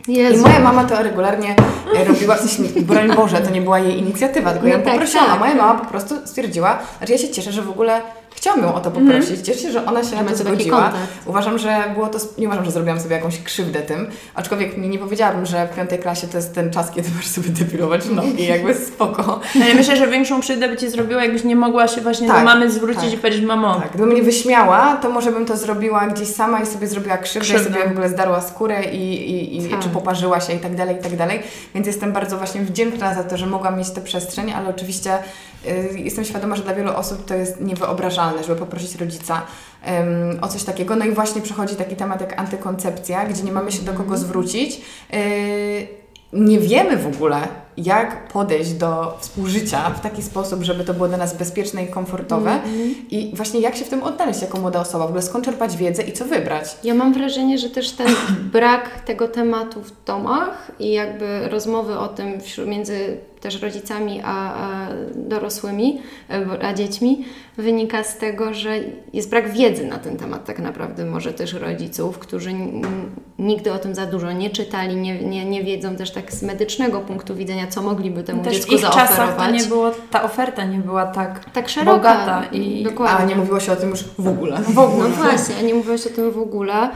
I Jezu. moja mama to regularnie e, robiła, w sensie, broń Boże, to nie była jej inicjatywa, tylko No ja tak, poprosiłam, a tak. moja mama po prostu stwierdziła, znaczy ja się cieszę, że w ogóle chciałam ją o to poprosić, cieszę się, że ona się na to zgodziła. Uważam, że było to, nie uważam, że zrobiłam sobie jakąś krzywdę tym, aczkolwiek nie, nie powiedziałabym, że w piątej klasie to jest ten czas, kiedy masz sobie depilować nogi, jakby spoko. Ale myślę, że większą krzywdę by Ci zrobiła, jakbyś nie mogła się właśnie Tak, do mamy zwrócić tak. i powiedzieć, mamo, Tak, gdybym mnie wyśmiała, to może bym to zrobiła gdzieś sama i sobie zrobiła krzywdę, i Krzywdę. sobie w ogóle zdarła skórę i, i, i Tak. czy poparzyła się i tak dalej, i tak dalej. Więc jestem bardzo właśnie wdzięczna za to, że mogłam mieć tę przestrzeń, ale oczywiście jestem świadoma, że dla wielu osób to jest niewyobrażalne, żeby poprosić rodzica ym, o coś takiego. No i właśnie przychodzi taki temat jak antykoncepcja, gdzie nie mamy się do kogo zwrócić. Y, nie wiemy w ogóle, jak podejść do współżycia w taki sposób, żeby to było dla nas bezpieczne i komfortowe. I właśnie jak się w tym odnaleźć jako młoda osoba, w ogóle skąd czerpać wiedzę i co wybrać. Ja mam wrażenie, że też ten brak tego tematu w domach i jakby rozmowy o tym wśród, między też rodzicami a, a dorosłymi, e, a dziećmi, wynika z tego, że jest brak wiedzy na ten temat tak naprawdę może też rodziców, którzy nigdy o tym za dużo nie czytali, nie, nie, nie wiedzą też tak z medycznego punktu widzenia, co mogliby temu też w dziecku ich czasach to zaoferować. nie było, ta oferta nie była tak, tak szeroka. bogata i Dokładnie. A nie mówiło się o tym już w ogóle. w ogóle. No właśnie, nie mówiłaś o tym w ogóle.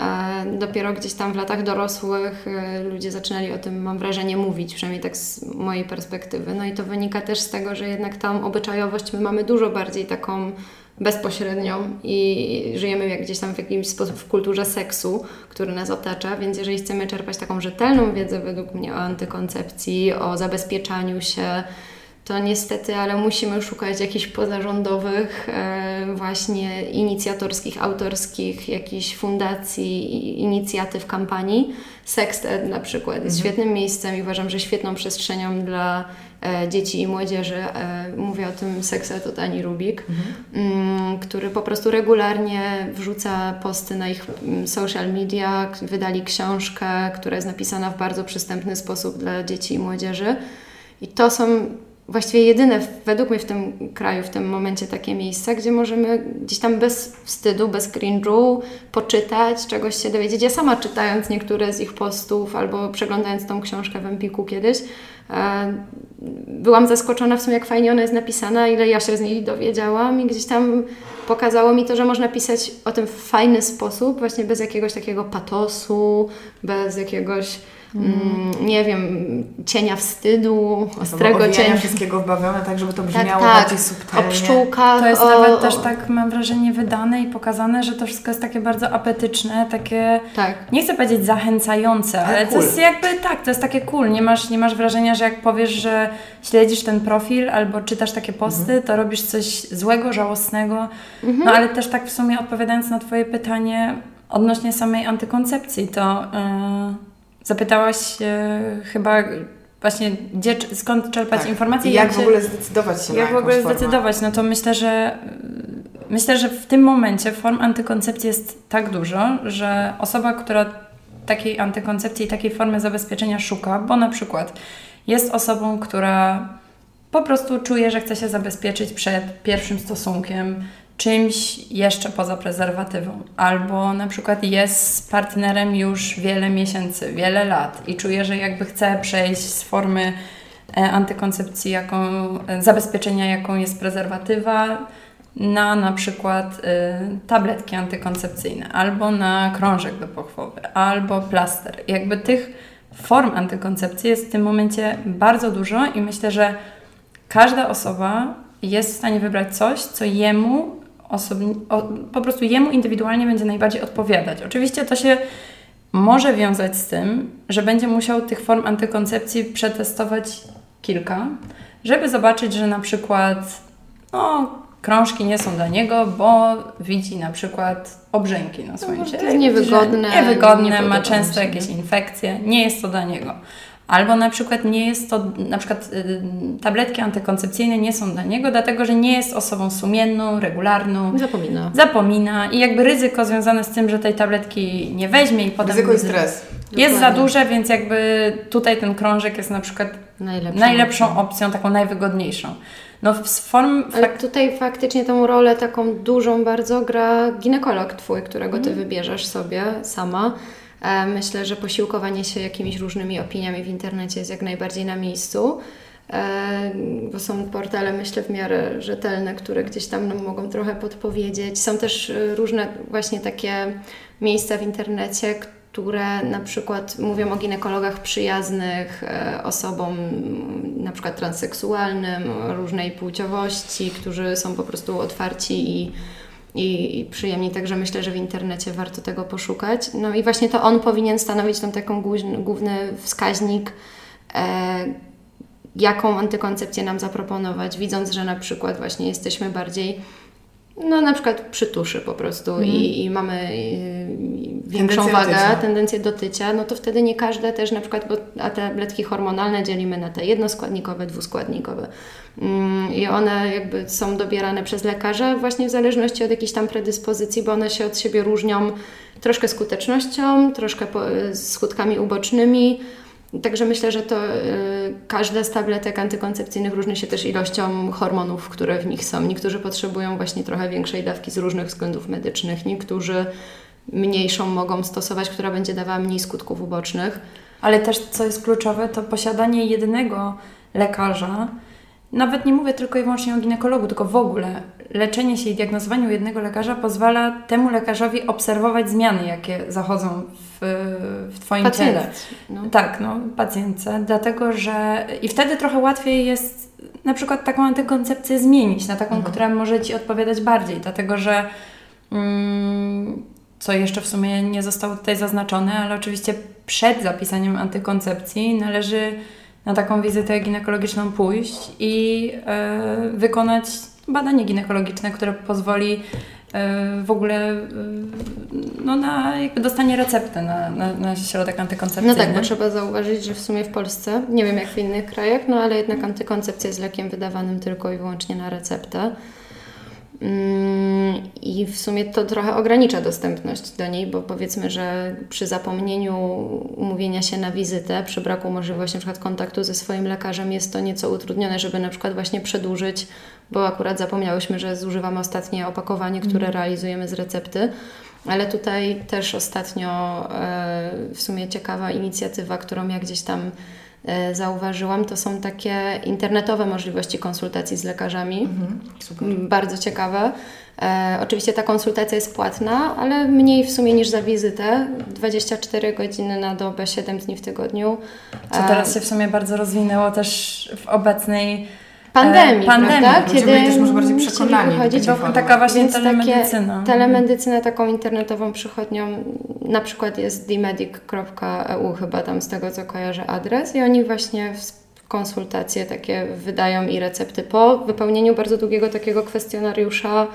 E, Dopiero gdzieś tam w latach dorosłych e, ludzie zaczynali o tym, mam wrażenie, mówić, przynajmniej tak z mojej perspektywy. No i to wynika też z tego, że jednak tam obyczajowość my mamy dużo bardziej taką bezpośrednią i żyjemy jak gdzieś tam w jakimś sposób w kulturze seksu, który nas otacza, więc jeżeli chcemy czerpać taką rzetelną wiedzę według mnie o antykoncepcji, o zabezpieczaniu się, to niestety, ale musimy szukać jakichś pozarządowych, e, właśnie inicjatorskich, autorskich, jakichś fundacji, i inicjatyw, kampanii. Sexted na przykład jest świetnym miejscem i uważam, że świetną przestrzenią dla e, dzieci i młodzieży. E, mówię o tym Sexed od Ani Rubik, mm, który po prostu regularnie wrzuca posty na ich mm, social media. Wydali książkę, która jest napisana w bardzo przystępny sposób dla dzieci i młodzieży. I to są właściwie jedyne, według mnie w tym kraju, w tym momencie takie miejsca, gdzie możemy gdzieś tam bez wstydu, bez cringe'u poczytać, czegoś się dowiedzieć. Ja sama czytając niektóre z ich postów albo przeglądając tą książkę w Empiku kiedyś, e, byłam zaskoczona w sumie, jak fajnie ona jest napisana, ile ja się z niej dowiedziałam i gdzieś tam pokazało mi to, że można pisać o tym w fajny sposób, właśnie bez jakiegoś takiego patosu, bez jakiegoś, mm, nie wiem, cienia wstydu, ostrego cienia. wszystkiego w bawełnę, tak żeby to Tak, brzmiało tak, bardziej o subtelnie. pszczółkach, To jest o, nawet też o- tak, mam wrażenie, wydane i pokazane, że to wszystko jest takie bardzo apetyczne, takie, Tak. nie chcę powiedzieć zachęcające, ale cool. to jest jakby, tak, to jest takie cool. Nie masz, nie masz wrażenia, że jak powiesz, że śledzisz ten profil albo czytasz takie posty, to robisz coś złego, żałosnego. No ale też tak w sumie odpowiadając na Twoje pytanie odnośnie samej antykoncepcji, to yy, zapytałaś yy, chyba właśnie, gdzie, skąd czerpać Tak. informacje I jak się- w ogóle zdecydować się na jak w ogóle formę. zdecydować? No to myślę, że myślę, że w tym momencie form antykoncepcji jest tak dużo, że osoba, która takiej antykoncepcji i takiej formy zabezpieczenia szuka, bo na przykład jest osobą, która po prostu czuje, że chce się zabezpieczyć przed pierwszym stosunkiem, czymś jeszcze poza prezerwatywą, albo na przykład jest z partnerem już wiele miesięcy, wiele lat i czuje, że jakby chce przejść z formy e, antykoncepcji, jaką, e, zabezpieczenia, jaką jest prezerwatywa, na na przykład e, tabletki antykoncepcyjne, albo na krążek dopochwowy, albo plaster. Jakby tych form antykoncepcji jest w tym momencie bardzo dużo i myślę, że każda osoba jest w stanie wybrać coś, co jemu osobni, o, po prostu jemu indywidualnie będzie najbardziej odpowiadać. Oczywiście to się może wiązać z tym, że będzie musiał tych form antykoncepcji przetestować kilka, żeby zobaczyć, że na przykład no, krążki nie są dla niego, bo widzi na przykład obrzęki na swoim to ciele. jest i widzi, że niewygodne, Niewygodne, nie ma często jakieś infekcje, nie jest to dla niego. Albo na przykład nie jest to, na przykład y, tabletki antykoncepcyjne nie są dla niego, dlatego że nie jest osobą sumienną, regularną. Zapomina. Zapomina i jakby ryzyko związane z tym, że tej tabletki nie weźmie i potem... Ryzyko i stres. Jest za Dokładnie. duże, więc jakby tutaj ten krążek jest na przykład Najlepszą. najlepszą opcją, taką najwygodniejszą. No w form... Ale tutaj faktycznie tą rolę taką dużą bardzo gra ginekolog Twój, którego. Ty wybierzesz sobie sama. E, Myślę, że posiłkowanie się jakimiś różnymi opiniami w internecie jest jak najbardziej na miejscu, e, bo są portale, myślę, w miarę rzetelne, które gdzieś tam nam mogą trochę podpowiedzieć. Są też e, różne właśnie takie miejsca w internecie, które na przykład mówią o ginekologach przyjaznych osobom na przykład transseksualnym, różnej płciowości, którzy są po prostu otwarci i, i, i przyjemni. Także myślę, że w internecie warto tego poszukać. No i właśnie to on powinien stanowić tą taką główny, wskaźnik, e, jaką antykoncepcję nam zaproponować, widząc, że na przykład właśnie jesteśmy bardziej no na przykład przy tuszy po prostu i, i mamy większą Tendencję wagę, do tendencję do tycia, no to wtedy nie każde też na przykład, bo a tabletki hormonalne dzielimy na te jednoskładnikowe, dwuskładnikowe. Mm, I one jakby są dobierane przez lekarza właśnie w zależności od jakichś tam predyspozycji, bo one się od siebie różnią troszkę skutecznością, troszkę po, skutkami ubocznymi. Także myślę, że to y, każda z tabletek antykoncepcyjnych różni się też ilością hormonów, które w nich są. Niektórzy potrzebują właśnie trochę większej dawki z różnych względów medycznych, niektórzy mniejszą mogą stosować, która będzie dawała mniej skutków ubocznych. Ale też, co jest kluczowe, to posiadanie jednego lekarza. Nawet nie mówię tylko i wyłącznie o ginekologu, tylko w ogóle leczenie się i diagnozowanie u jednego lekarza pozwala temu lekarzowi obserwować zmiany, jakie zachodzą w, w Twoim Pacjent. ciele. No. Tak, no, pacjentce, dlatego że i wtedy trochę łatwiej jest na przykład taką antykoncepcję zmienić na taką, która może Ci odpowiadać bardziej, dlatego że mm, co jeszcze w sumie nie zostało tutaj zaznaczone, ale oczywiście przed zapisaniem antykoncepcji należy na taką wizytę ginekologiczną pójść i e, wykonać badanie ginekologiczne, które pozwoli e, w ogóle e, no, na jakby dostanie recepty na, na, na środek No antykoncepcyjny. tak, bo trzeba zauważyć, że w sumie w Polsce, nie wiem jak w innych krajach, no ale jednak antykoncepcja jest lekiem wydawanym tylko i wyłącznie na receptę. Mm, I w sumie to trochę ogranicza dostępność do niej, bo powiedzmy, że przy zapomnieniu umówienia się na wizytę, przy braku możliwości na przykład kontaktu ze swoim lekarzem jest to nieco utrudnione, żeby na przykład właśnie przedłużyć, bo akurat zapomniałyśmy, że zużywamy ostatnie opakowanie, które realizujemy z recepty. Ale tutaj też ostatnio e, w sumie ciekawa inicjatywa, którą ja gdzieś tam zauważyłam, to są takie internetowe możliwości konsultacji z lekarzami. Super. Mm, Bardzo ciekawe. E, oczywiście ta konsultacja jest płatna, ale mniej w sumie niż za wizytę. 24 godziny na dobę, 7 dni w tygodniu. Co teraz się w sumie bardzo rozwinęło też w obecnej pandemii, e, pandemii. prawda? Ludzie byli też może bardziej przekonani taka właśnie Więc takie telemedycyna. telemedycyna taką internetową przychodnią, na przykład jest dmedic.eu chyba tam z tego co kojarzę adres i oni właśnie w konsultacje takie wydają i recepty po wypełnieniu bardzo długiego takiego kwestionariusza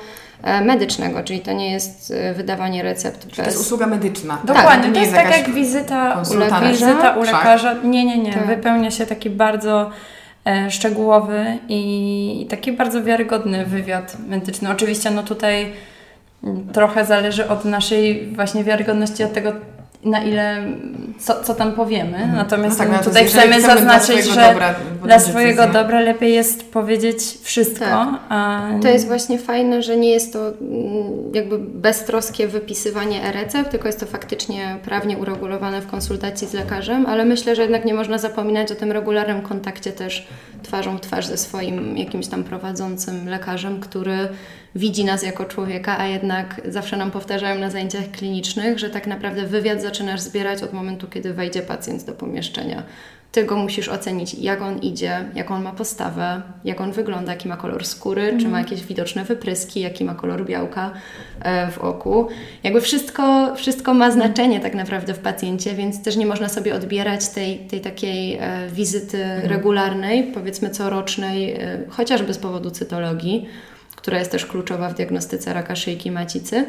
e, medycznego, czyli to nie jest e, wydawanie recept To jest bez... usługa medyczna. tak? Dokładnie, nie to jest tak jak wizyta u lekarza. Wizyta u Wszak. lekarza. Nie, nie, nie. Tak. Wypełnia się taki bardzo e, szczegółowy i, taki bardzo wiarygodny wywiad medyczny. Oczywiście no tutaj trochę zależy od naszej właśnie wiarygodności, od tego na ile, co, co tam powiemy. Natomiast No tak, no tutaj chcemy chcemy dla zaznaczyć, swojego że dobra dla swojego decyzję. dobra lepiej jest powiedzieć wszystko. Tak. A To jest właśnie fajne, że nie jest to mm, jakby beztroskie wypisywanie e-recept, tylko jest to faktycznie prawnie uregulowane w konsultacji z lekarzem, ale myślę, że jednak nie można zapominać o tym regularnym kontakcie też twarzą w twarz ze swoim jakimś tam prowadzącym lekarzem, który widzi nas jako człowieka, a jednak zawsze nam powtarzają na zajęciach klinicznych, że tak naprawdę wywiad zaczynasz zbierać od momentu, kiedy wejdzie pacjent do pomieszczenia. Ty go musisz ocenić, jak on idzie, jaką on ma postawę, jak on wygląda, jaki ma kolor skóry, czy ma jakieś widoczne wypryski, jaki ma kolor białka e, w oku. Jakby wszystko, wszystko ma znaczenie tak naprawdę w pacjencie, więc też nie można sobie odbierać tej, tej takiej e, wizyty regularnej, powiedzmy corocznej, e, chociażby z powodu cytologii, która jest też kluczowa w diagnostyce raka szyjki macicy.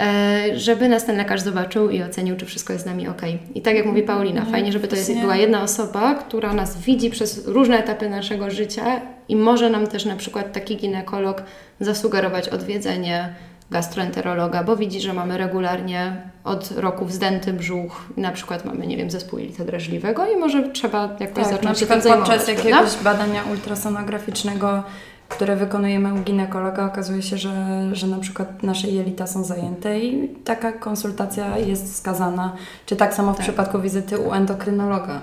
e, żeby nas ten lekarz zobaczył i ocenił, czy wszystko jest z nami ok. I tak jak mówi Paulina, fajnie, żeby to jest, była jedna osoba, która nas widzi przez różne etapy naszego życia i może nam też na przykład taki ginekolog zasugerować odwiedzenie gastroenterologa, bo widzi, że mamy regularnie od roku wzdęty brzuch, na przykład mamy, nie wiem, zespół jelita drażliwego i może trzeba jakoś tak, zacząć na się tym podczas jakiegoś badania ultrasonograficznego, które wykonujemy u ginekologa, okazuje się, że, że na przykład nasze jelita są zajęte i taka konsultacja jest wskazana, czy tak samo w Tak. przypadku wizyty u endokrynologa,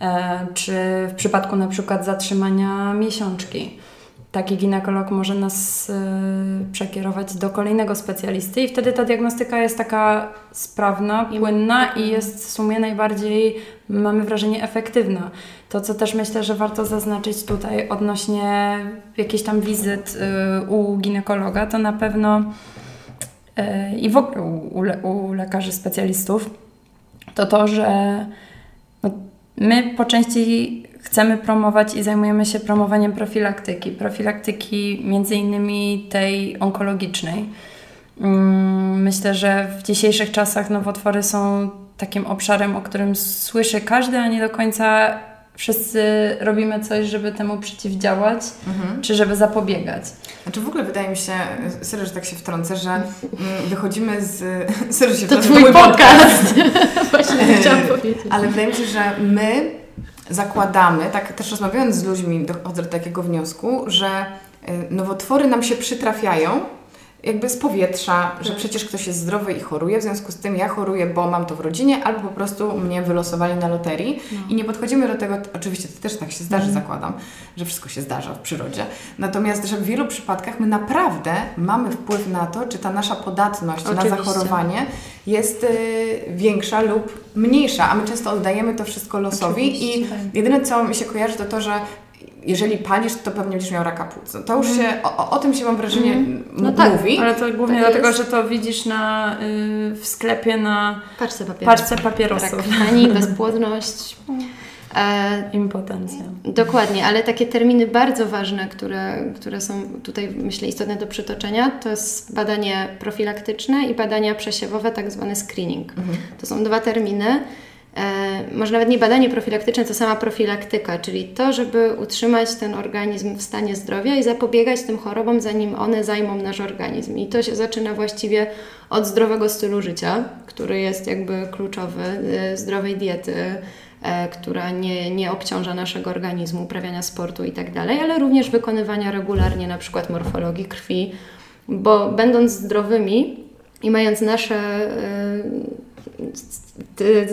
e, czy w przypadku na przykład zatrzymania miesiączki. Taki ginekolog może nas e, przekierować do kolejnego specjalisty i wtedy ta diagnostyka jest taka sprawna, płynna i jest w sumie najbardziej, mamy wrażenie, efektywna. To, co też myślę, że warto zaznaczyć tutaj odnośnie jakichś tam wizyt y, u ginekologa, to na pewno y, i w ogóle u, le- u lekarzy specjalistów, to to, że no, my po części chcemy promować i zajmujemy się promowaniem profilaktyki. Profilaktyki między innymi tej onkologicznej. Mm, Myślę, że w dzisiejszych czasach nowotwory są takim obszarem, o którym słyszy każdy, a nie do końca wszyscy robimy coś, żeby temu przeciwdziałać, Mhm. czy żeby zapobiegać. Znaczy w ogóle wydaje mi się, serio, że tak się wtrącę, że mm, wychodzimy z... Serio się To wtrącę, twój mój podcast. Właśnie chciałam powiedzieć. Ale wydaje mi się, że my zakładamy, tak też rozmawiając z ludźmi, dochodzę do takiego wniosku, że y, nowotwory nam się przytrafiają jakby z powietrza, że przecież ktoś jest zdrowy i choruje, w związku z tym ja choruję, bo mam to w rodzinie, albo po prostu mnie wylosowali na loterii i nie podchodzimy do tego, oczywiście to też tak się zdarzy, zakładam, że wszystko się zdarza w przyrodzie, natomiast, że w wielu przypadkach my naprawdę mamy wpływ na to, czy ta nasza podatność na Oczywiście. zachorowanie jest y, większa lub mniejsza, a my często oddajemy to wszystko losowi Oczywiście, i tak. jedyne co mi się kojarzy to to, że jeżeli palisz, to pewnie będziesz miał raka płuc. No To już się, o, o- tym się mam wrażenie m- No tak, mówi. Ale to głównie Tak dlatego, jest. że to widzisz na, y, w sklepie na Paczce papierosów. paczce papierosów. Rak krtani, bezpłodność. E, Impotencja. Dokładnie, ale takie terminy bardzo ważne, które, które są tutaj, myślę, istotne do przytoczenia, to jest badanie profilaktyczne i badania przesiewowe, tak zwany screening. To są dwa terminy. E, może nawet nie badanie profilaktyczne, to sama profilaktyka, czyli to, żeby utrzymać ten organizm w stanie zdrowia i zapobiegać tym chorobom, zanim one zajmą nasz organizm. I to się zaczyna właściwie od zdrowego stylu życia, który jest jakby kluczowy, e, zdrowej diety, e, która nie, nie obciąża naszego organizmu, uprawiania sportu i tak ale również wykonywania regularnie na przykład morfologii krwi, bo będąc zdrowymi i mając nasze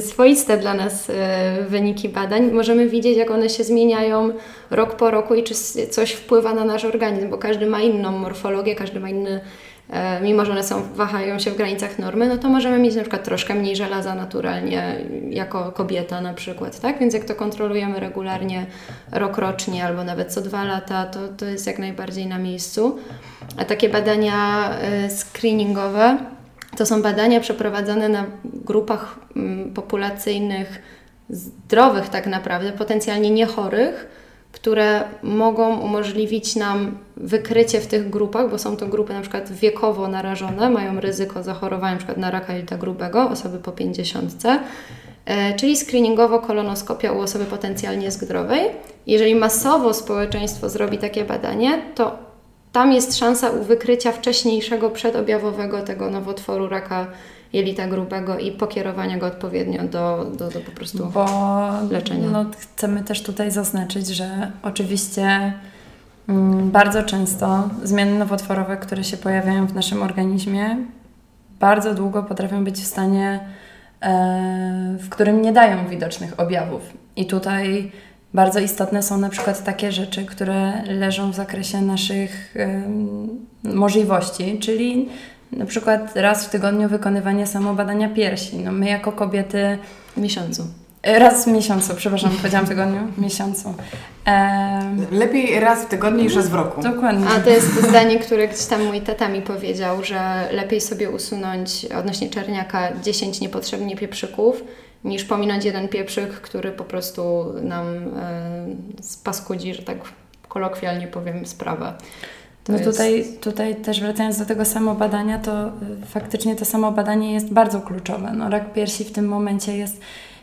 swoiste dla nas e, wyniki badań, możemy widzieć, jak one się zmieniają rok po roku i czy coś wpływa na nasz organizm, bo każdy ma inną morfologię, każdy ma inny, e, mimo że one są, wahają się w granicach normy, no to możemy mieć na przykład troszkę mniej żelaza naturalnie, jako kobieta na przykład, tak? Więc jak to kontrolujemy regularnie, rokrocznie albo nawet co dwa lata, to, to jest jak najbardziej na miejscu. A takie badania e, screeningowe, to są badania przeprowadzane na grupach mm, populacyjnych zdrowych tak naprawdę, potencjalnie niechorych, które mogą umożliwić nam wykrycie w tych grupach, bo są to grupy na przykład wiekowo narażone, mają ryzyko zachorowania na przykład na raka jelita grubego, osoby po 50, e, czyli screeningowo kolonoskopia u osoby potencjalnie zdrowej. Jeżeli masowo społeczeństwo zrobi takie badanie, to tam jest szansa u wykrycia wcześniejszego, przedobjawowego tego nowotworu raka jelita grubego i pokierowania go odpowiednio do, do, do po prostu Bo leczenia. No, chcemy też tutaj zaznaczyć, że oczywiście mm, bardzo często zmiany nowotworowe, które się pojawiają w naszym organizmie, bardzo długo potrafią być w stanie, e, w którym nie dają widocznych objawów. I tutaj bardzo istotne są na przykład takie rzeczy, które leżą w zakresie naszych em, możliwości, czyli na przykład raz w tygodniu wykonywanie samobadania piersi. No my jako kobiety w miesiącu. Raz w miesiącu, przepraszam, powiedziałam tygodniu, miesiącu. Em, Lepiej raz w tygodniu niż raz w roku. dokładnie. A to jest zdanie, które gdzieś tam mój tata mi powiedział, że lepiej sobie usunąć odnośnie czerniaka 10 niepotrzebnie pieprzyków, niż pominąć jeden pieprzyk, który po prostu nam e, spaskudzi, że tak kolokwialnie powiem, sprawę. To no jest... tutaj, tutaj też wracając do tego samobadania, to y, faktycznie to samobadanie jest bardzo kluczowe. No, rak piersi w tym momencie jest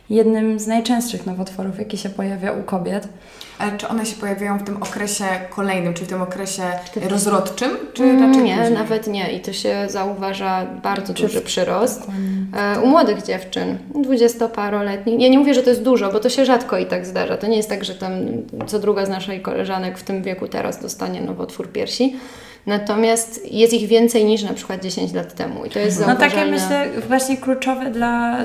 jednym z najczęstszych nowotworów, jaki się pojawia u kobiet. Ale czy one się pojawiają w tym okresie kolejnym, czyli w tym okresie rozrodczym, czy mm, raczej Nie, później? nawet nie. I to się zauważa bardzo czy duży przyrost. E, u młodych dziewczyn, dwudziestoparoletnich. Ja nie mówię, że to jest dużo, bo to się rzadko i tak zdarza. To nie jest tak, że tam co druga z naszej koleżanek w tym wieku teraz dostanie nowotwór piersi. Natomiast jest ich więcej niż na przykład 10 lat temu i to jest No takie myślę właśnie kluczowe dla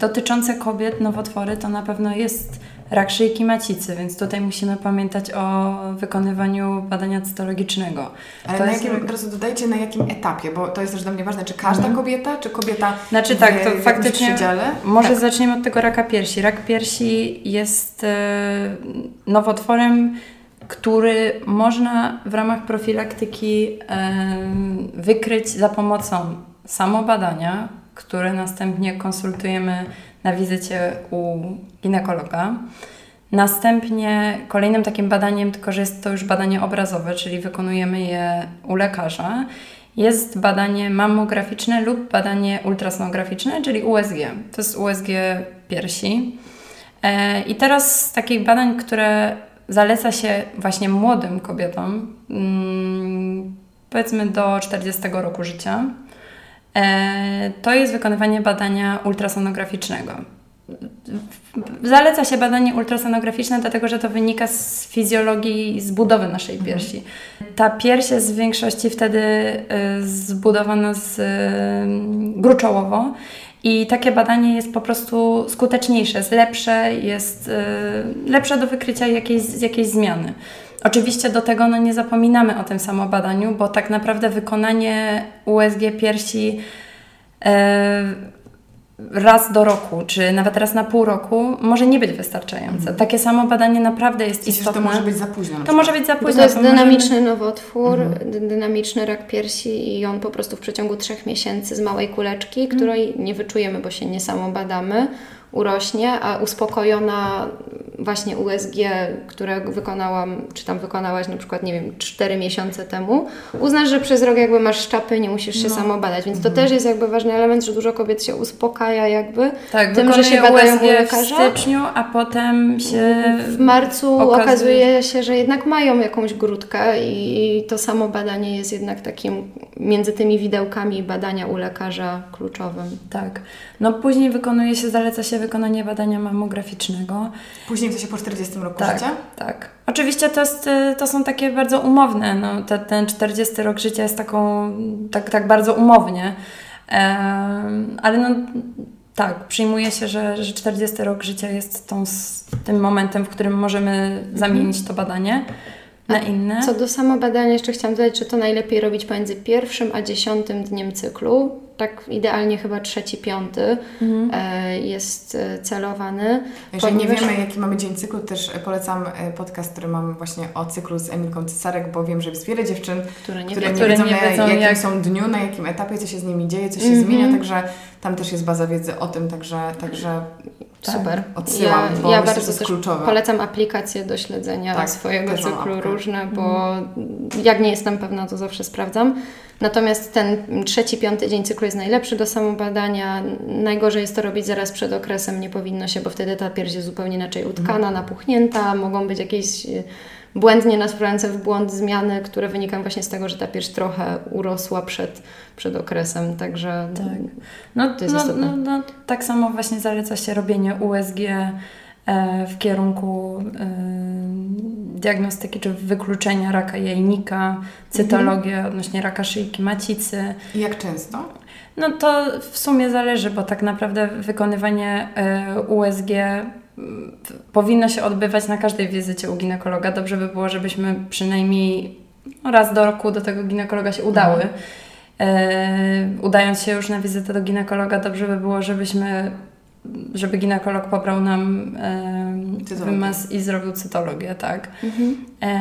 dotyczące kobiet nowotwory to na pewno jest rak szyjki macicy, więc tutaj musimy pamiętać o wykonywaniu badania cytologicznego. Ale to na jakim, rak... razu dodajcie na jakim etapie, bo to jest też dla mnie ważne, czy każda mhm. kobieta, czy kobieta Znaczy w, tak, to w faktycznie przedziale? może tak. zaczniemy od tego raka piersi. Rak piersi jest e, nowotworem który można w ramach profilaktyki wykryć za pomocą samobadania, które następnie konsultujemy na wizycie u ginekologa. Następnie kolejnym takim badaniem, tylko że jest to już badanie obrazowe, czyli wykonujemy je u lekarza, jest badanie mammograficzne lub badanie ultrasonograficzne, czyli USG. To jest USG piersi. E, I teraz z takich badań, które zaleca się właśnie młodym kobietom, mm, powiedzmy do 40 roku życia, e, to jest wykonywanie badania ultrasonograficznego. Zaleca się badanie ultrasonograficzne, dlatego że to wynika z fizjologii, z budowy naszej mhm. piersi. Ta pierś jest w większości wtedy e, zbudowana z gruczołowo i takie badanie jest po prostu skuteczniejsze, jest lepsze, jest yy, lepsze do wykrycia jakiejś, jakiejś zmiany. Oczywiście do tego no, nie zapominamy o tym samobadaniu, bo tak naprawdę wykonanie USG piersi yy, raz do roku, czy nawet raz na pół roku może nie być wystarczające. Mhm. Takie samo badanie naprawdę jest istotne. To może być za późno. To może być za późno. Bo to jest dynamiczny nowotwór, mhm. dynamiczny rak piersi i on po prostu w przeciągu trzech miesięcy z małej kuleczki, mhm. której nie wyczujemy, bo się nie samo badamy, urośnie, a uspokojona właśnie USG, które wykonałam, czy tam wykonałaś na przykład, nie wiem, 4 miesiące temu, uznasz, że przez rok jakby masz szczapy, nie musisz się no. samo badać, więc to mhm. też jest jakby ważny element, że dużo kobiet się uspokaja jakby tak, tym, że się badają u lekarza. w styczniu, a potem się w marcu okazuje, okazuje się, że jednak mają jakąś grudkę i to samo badanie jest jednak takim między tymi widełkami badania u lekarza kluczowym. Tak. No później wykonuje się, zaleca się wykonanie badania mammograficznego. Później w się po 40 roku tak, życia? Tak. Oczywiście to, jest, to są takie bardzo umowne. No, te, ten 40 rok życia jest taką, tak, tak bardzo umownie. ale no tak, przyjmuje się, że, że 40 rok życia jest tą, tym momentem, w którym możemy zamienić to badanie na inne. Co do samobadania, jeszcze chciałam dodać, że to najlepiej robić pomiędzy pierwszym a dziesiątym dniem cyklu. Tak idealnie chyba trzeci, piąty mhm. E, jest e, celowany. Jeżeli ponieważ... nie wiemy, jaki mamy dzień cyklu, też polecam e, podcast, który mam właśnie o cyklu z Emilką Cesarek, bo wiem, że jest wiele dziewczyn, które nie, które nie które wiedzą, nie wiedzą na jakim jak... są dniu, na jakim etapie, co się z nimi dzieje, co się mhm. zmienia, także tam też jest baza wiedzy o tym, także, także tak. Super. Odsyłam, ja, bo ja bardzo też kluczowe. polecam aplikacje do śledzenia tak, swojego cyklu różne, bo mhm. jak nie jestem pewna, to zawsze sprawdzam. Natomiast ten trzeci, piąty dzień cyklu jest najlepszy do samobadania. Najgorzej jest to robić zaraz przed okresem, nie powinno się, bo wtedy ta pierś jest zupełnie inaczej utkana, mhm. napuchnięta, mogą być jakieś błędnie nas wprowadzające w błąd zmiany, które wynikają właśnie z tego, że ta pierś trochę urosła przed, przed okresem, także tak. no, to jest no, istotne. No, no, tak samo właśnie zaleca się robienie USG e, w kierunku e, diagnostyki czy wykluczenia raka jajnika, cytologię mhm. odnośnie raka szyjki macicy. I jak często? No to w sumie zależy, bo tak naprawdę wykonywanie e, USG powinno się odbywać na każdej wizycie u ginekologa. Dobrze by było, żebyśmy przynajmniej raz do roku do tego ginekologa się udały. E, udając się już na wizytę do ginekologa, dobrze by było, żebyśmy żeby ginekolog pobrał nam e, wymaz i zrobił cytologię, tak. Mhm. E,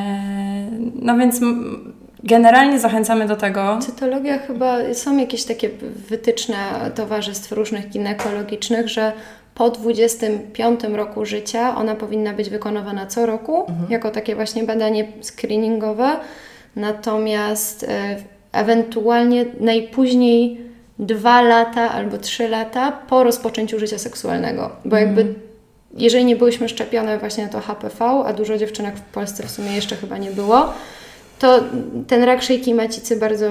no więc generalnie zachęcamy do tego. Cytologia chyba, są jakieś takie wytyczne towarzystw różnych ginekologicznych, że po 25 roku życia ona powinna być wykonywana co roku, mhm. jako takie właśnie badanie screeningowe. natomiast e, ewentualnie najpóźniej dwa lata albo trzy lata po rozpoczęciu życia seksualnego, bo jakby Mhm. jeżeli nie byłyśmy szczepione właśnie na to HPV, a dużo dziewczynek w Polsce w sumie jeszcze chyba nie było, to ten rak szyjki macicy bardzo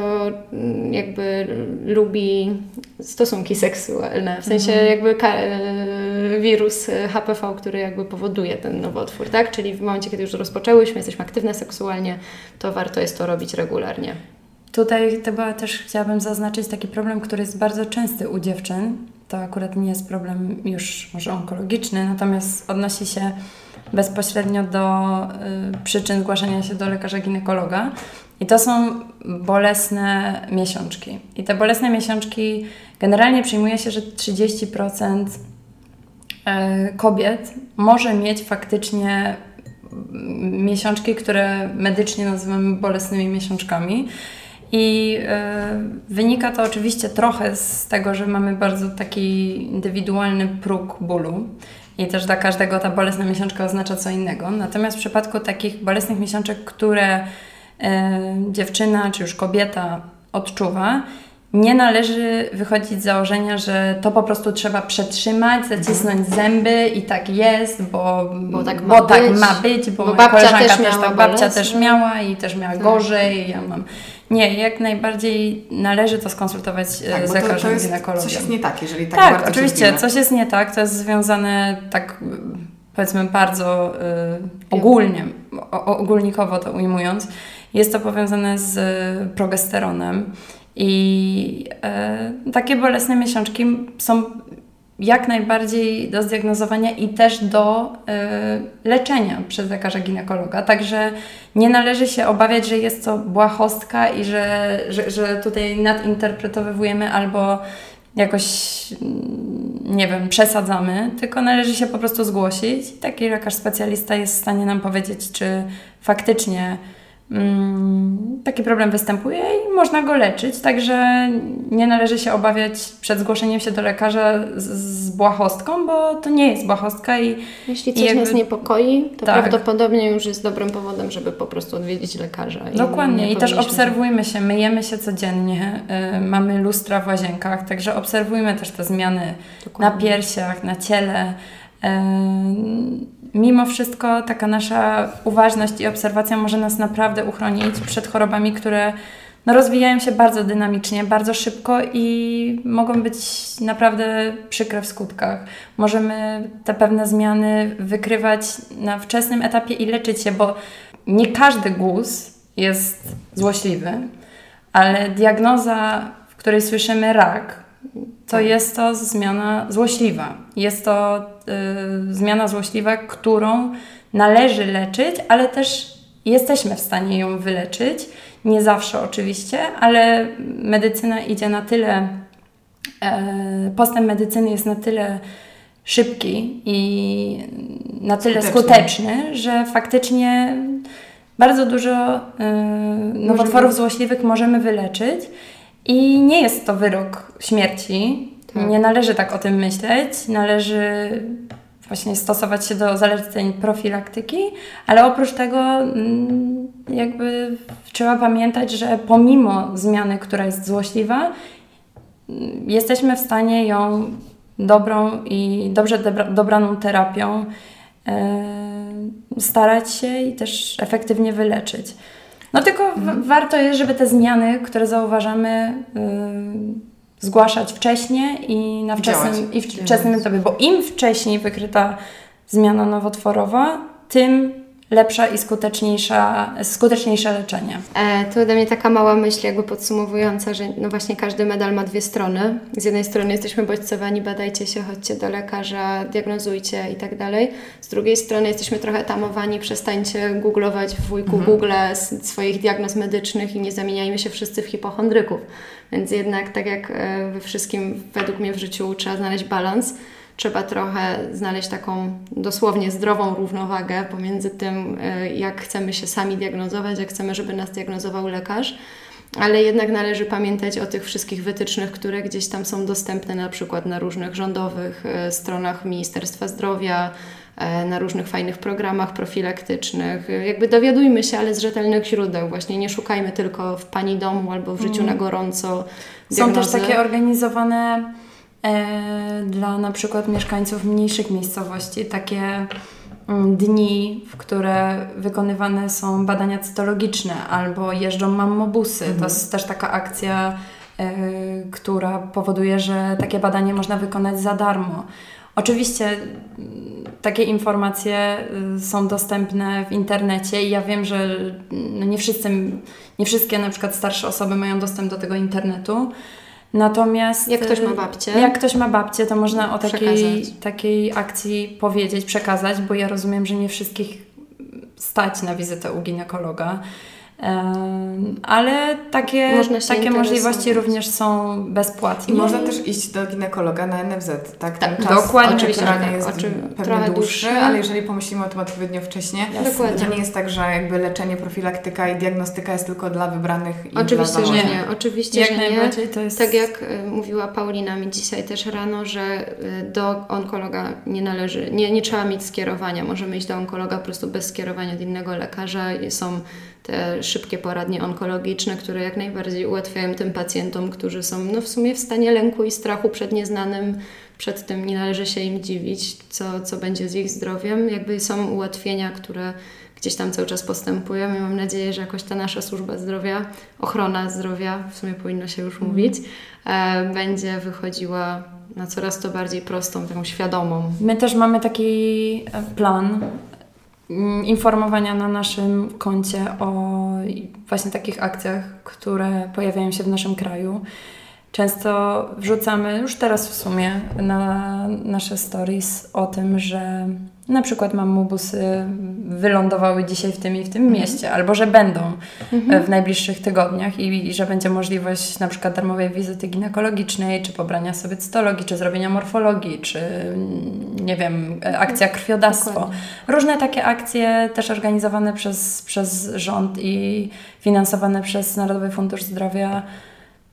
mm, jakby lubi stosunki seksualne, w sensie Mhm. jakby e, wirus HPV, który jakby powoduje ten nowotwór, tak? Czyli w momencie, kiedy już rozpoczęłyśmy, jesteśmy aktywne seksualnie, to warto jest to robić regularnie. Tutaj chyba też chciałabym zaznaczyć taki problem, który jest bardzo częsty u dziewczyn. To akurat nie jest problem już może onkologiczny, natomiast odnosi się bezpośrednio do y, przyczyn zgłaszania się do lekarza ginekologa. I to są bolesne miesiączki. I te bolesne miesiączki generalnie przyjmuje się, że 30% e, kobiet może mieć faktycznie mm, miesiączki, które medycznie nazywamy bolesnymi miesiączkami. I e, wynika to oczywiście trochę z tego, że mamy bardzo taki indywidualny próg bólu. I też dla każdego ta bolesna miesiączka oznacza co innego. Natomiast w przypadku takich bolesnych miesiączek, które e, dziewczyna czy już kobieta odczuwa, nie należy wychodzić z założenia, że to po prostu trzeba przetrzymać, zacisnąć zęby i tak jest, bo, Bo tak ma bo tak być. ma być, bo, Bo babcia koleżanka też też, miała tak, babcia też miała i też miała Tak. gorzej, ja mam. Nie, jak najbardziej należy to skonsultować e, Tak, z to, lekarzem to jest, ginekologiem. coś jest nie tak, jeżeli tak, Tak, bardzo oczywiście, coś jest nie tak, to jest związane tak powiedzmy bardzo y, ogólnie, o, o- ogólnikowo to ujmując, jest to powiązane z y, progesteronem i y, takie bolesne miesiączki są jak najbardziej do zdiagnozowania i też do y, leczenia przez lekarza ginekologa. Także nie należy się obawiać, że jest to błahostka i że, że, że tutaj nadinterpretowujemy albo jakoś, mm, nie wiem, przesadzamy, tylko należy się po prostu zgłosić. Taki lekarz specjalista jest w stanie nam powiedzieć, czy faktycznie taki problem występuje i można go leczyć, także nie należy się obawiać przed zgłoszeniem się do lekarza z, z błahostką, bo to nie jest błahostka i Jeśli I coś jakby- nas niepokoi, to Tak. prawdopodobnie już jest dobrym powodem, żeby po prostu odwiedzić lekarza. I Dokładnie. nie I też obserwujmy się, myjemy się codziennie, y, mamy lustra w łazienkach, także obserwujmy też te zmiany na Dokładnie. piersiach, na ciele. Mimo wszystko taka nasza uważność i obserwacja może nas naprawdę uchronić przed chorobami, które no, rozwijają się bardzo dynamicznie, bardzo szybko i mogą być naprawdę przykre w skutkach. Możemy te pewne zmiany wykrywać na wczesnym etapie i leczyć się, bo nie każdy guz jest złośliwy, ale diagnoza, w której słyszymy rak, to jest to zmiana złośliwa. Jest to y, zmiana złośliwa, którą należy leczyć, ale też jesteśmy w stanie ją wyleczyć. Nie zawsze oczywiście, ale medycyna idzie na tyle, e, postęp medycyny jest na tyle szybki i na tyle Skuteczny. skuteczny, że faktycznie bardzo dużo y, nowotworów złośliwych możemy wyleczyć i nie jest to wyrok śmierci. Tak. Nie należy tak o tym myśleć. Należy właśnie stosować się do zaleceń profilaktyki, ale oprócz tego mm, jakby trzeba pamiętać, że pomimo zmiany, która jest złośliwa, jesteśmy w stanie ją dobrą i dobrze dobra- dobraną terapią e, starać się i też efektywnie wyleczyć. No tylko w- warto jest, żeby te zmiany, które zauważamy, y, zgłaszać wcześniej i na wczesnym, Działać. i w wczesnym etapie, bo im wcześniej wykryta zmiana nowotworowa, tym lepsza i skuteczniejsza, skuteczniejsze leczenie. E, to ode mnie taka mała myśl jakby podsumowująca, że no właśnie każdy medal ma dwie strony. Z jednej strony jesteśmy bodźcowani, badajcie się, chodźcie do lekarza, diagnozujcie i tak dalej. Z drugiej strony jesteśmy trochę tamowani, przestańcie googlować w wujku Google s- swoich diagnoz medycznych i nie zamieniajmy się wszyscy w hipochondryków. Więc jednak tak jak e, we wszystkim według mnie w życiu trzeba znaleźć balans, trzeba trochę znaleźć taką dosłownie zdrową równowagę pomiędzy tym, y, jak chcemy się sami diagnozować, jak chcemy, żeby nas diagnozował lekarz. ale jednak należy pamiętać o tych wszystkich wytycznych, które gdzieś tam są dostępne na przykład na różnych rządowych e, stronach Ministerstwa Zdrowia, e, na różnych fajnych programach profilaktycznych. Jakby dowiadujmy się, ale z rzetelnych źródeł. Właśnie nie szukajmy tylko w pani domu albo w życiu mm. na gorąco. Diagnozy. Są też takie organizowane e, dla na przykład mieszkańców mniejszych miejscowości, takie Mm, dni, w które wykonywane są badania cytologiczne albo jeżdżą mammobusy. Mhm. To jest też taka akcja, y, która powoduje, że takie badanie można wykonać za darmo. Oczywiście mm, takie informacje y, są dostępne w internecie i ja wiem, że no nie, wszyscy, nie wszystkie na przykład starsze osoby mają dostęp do tego internetu, Natomiast jak ktoś ma babcię, jak ktoś ma babcię, to można o takiej, takiej akcji powiedzieć, przekazać, bo ja rozumiem, że nie wszystkich stać na wizytę u ginekologa ale takie, takie możliwości również są bezpłatne. I można też iść do ginekologa na NFZ, tak? tak czas dokładnie. Oczywiście tak, jest oczy, pewnie dłuższy, dłuższy, ale jeżeli pomyślimy o tym odpowiednio wcześnie, to nie jest tak, że jakby leczenie, profilaktyka i diagnostyka jest tylko dla wybranych i Oczywiście, dla że nie. Oczywiście, jak że najbardziej nie. To jest... Tak jak y, mówiła Paulina mi dzisiaj też rano, że y, do onkologa nie należy, nie, nie trzeba mieć skierowania. Możemy iść do onkologa po prostu bez skierowania od innego lekarza. Są te szybkie poradnie onkologiczne, które jak najbardziej ułatwiają tym pacjentom, którzy są no, w sumie w stanie lęku i strachu przed nieznanym, przed tym nie należy się im dziwić, co, co będzie z ich zdrowiem. Jakby są ułatwienia, które gdzieś tam cały czas postępują i mam nadzieję, że jakoś ta nasza służba zdrowia, ochrona zdrowia, w sumie powinno się już mówić, e, będzie wychodziła na coraz to bardziej prostą, taką świadomą. My też mamy taki plan informowania na naszym koncie o właśnie takich akcjach, które pojawiają się w naszym kraju. Często wrzucamy już teraz w sumie na nasze stories o tym, że na przykład mamubusy wylądowały dzisiaj w tym i w tym mhm. mieście, albo że będą mhm. w najbliższych tygodniach i, i, że będzie możliwość na przykład darmowej wizyty ginekologicznej, czy pobrania sobie cytologii, czy zrobienia morfologii, czy nie wiem, akcja krwiodawstwo. Dokładnie. Różne takie akcje też organizowane przez, przez rząd i finansowane przez Narodowy Fundusz Zdrowia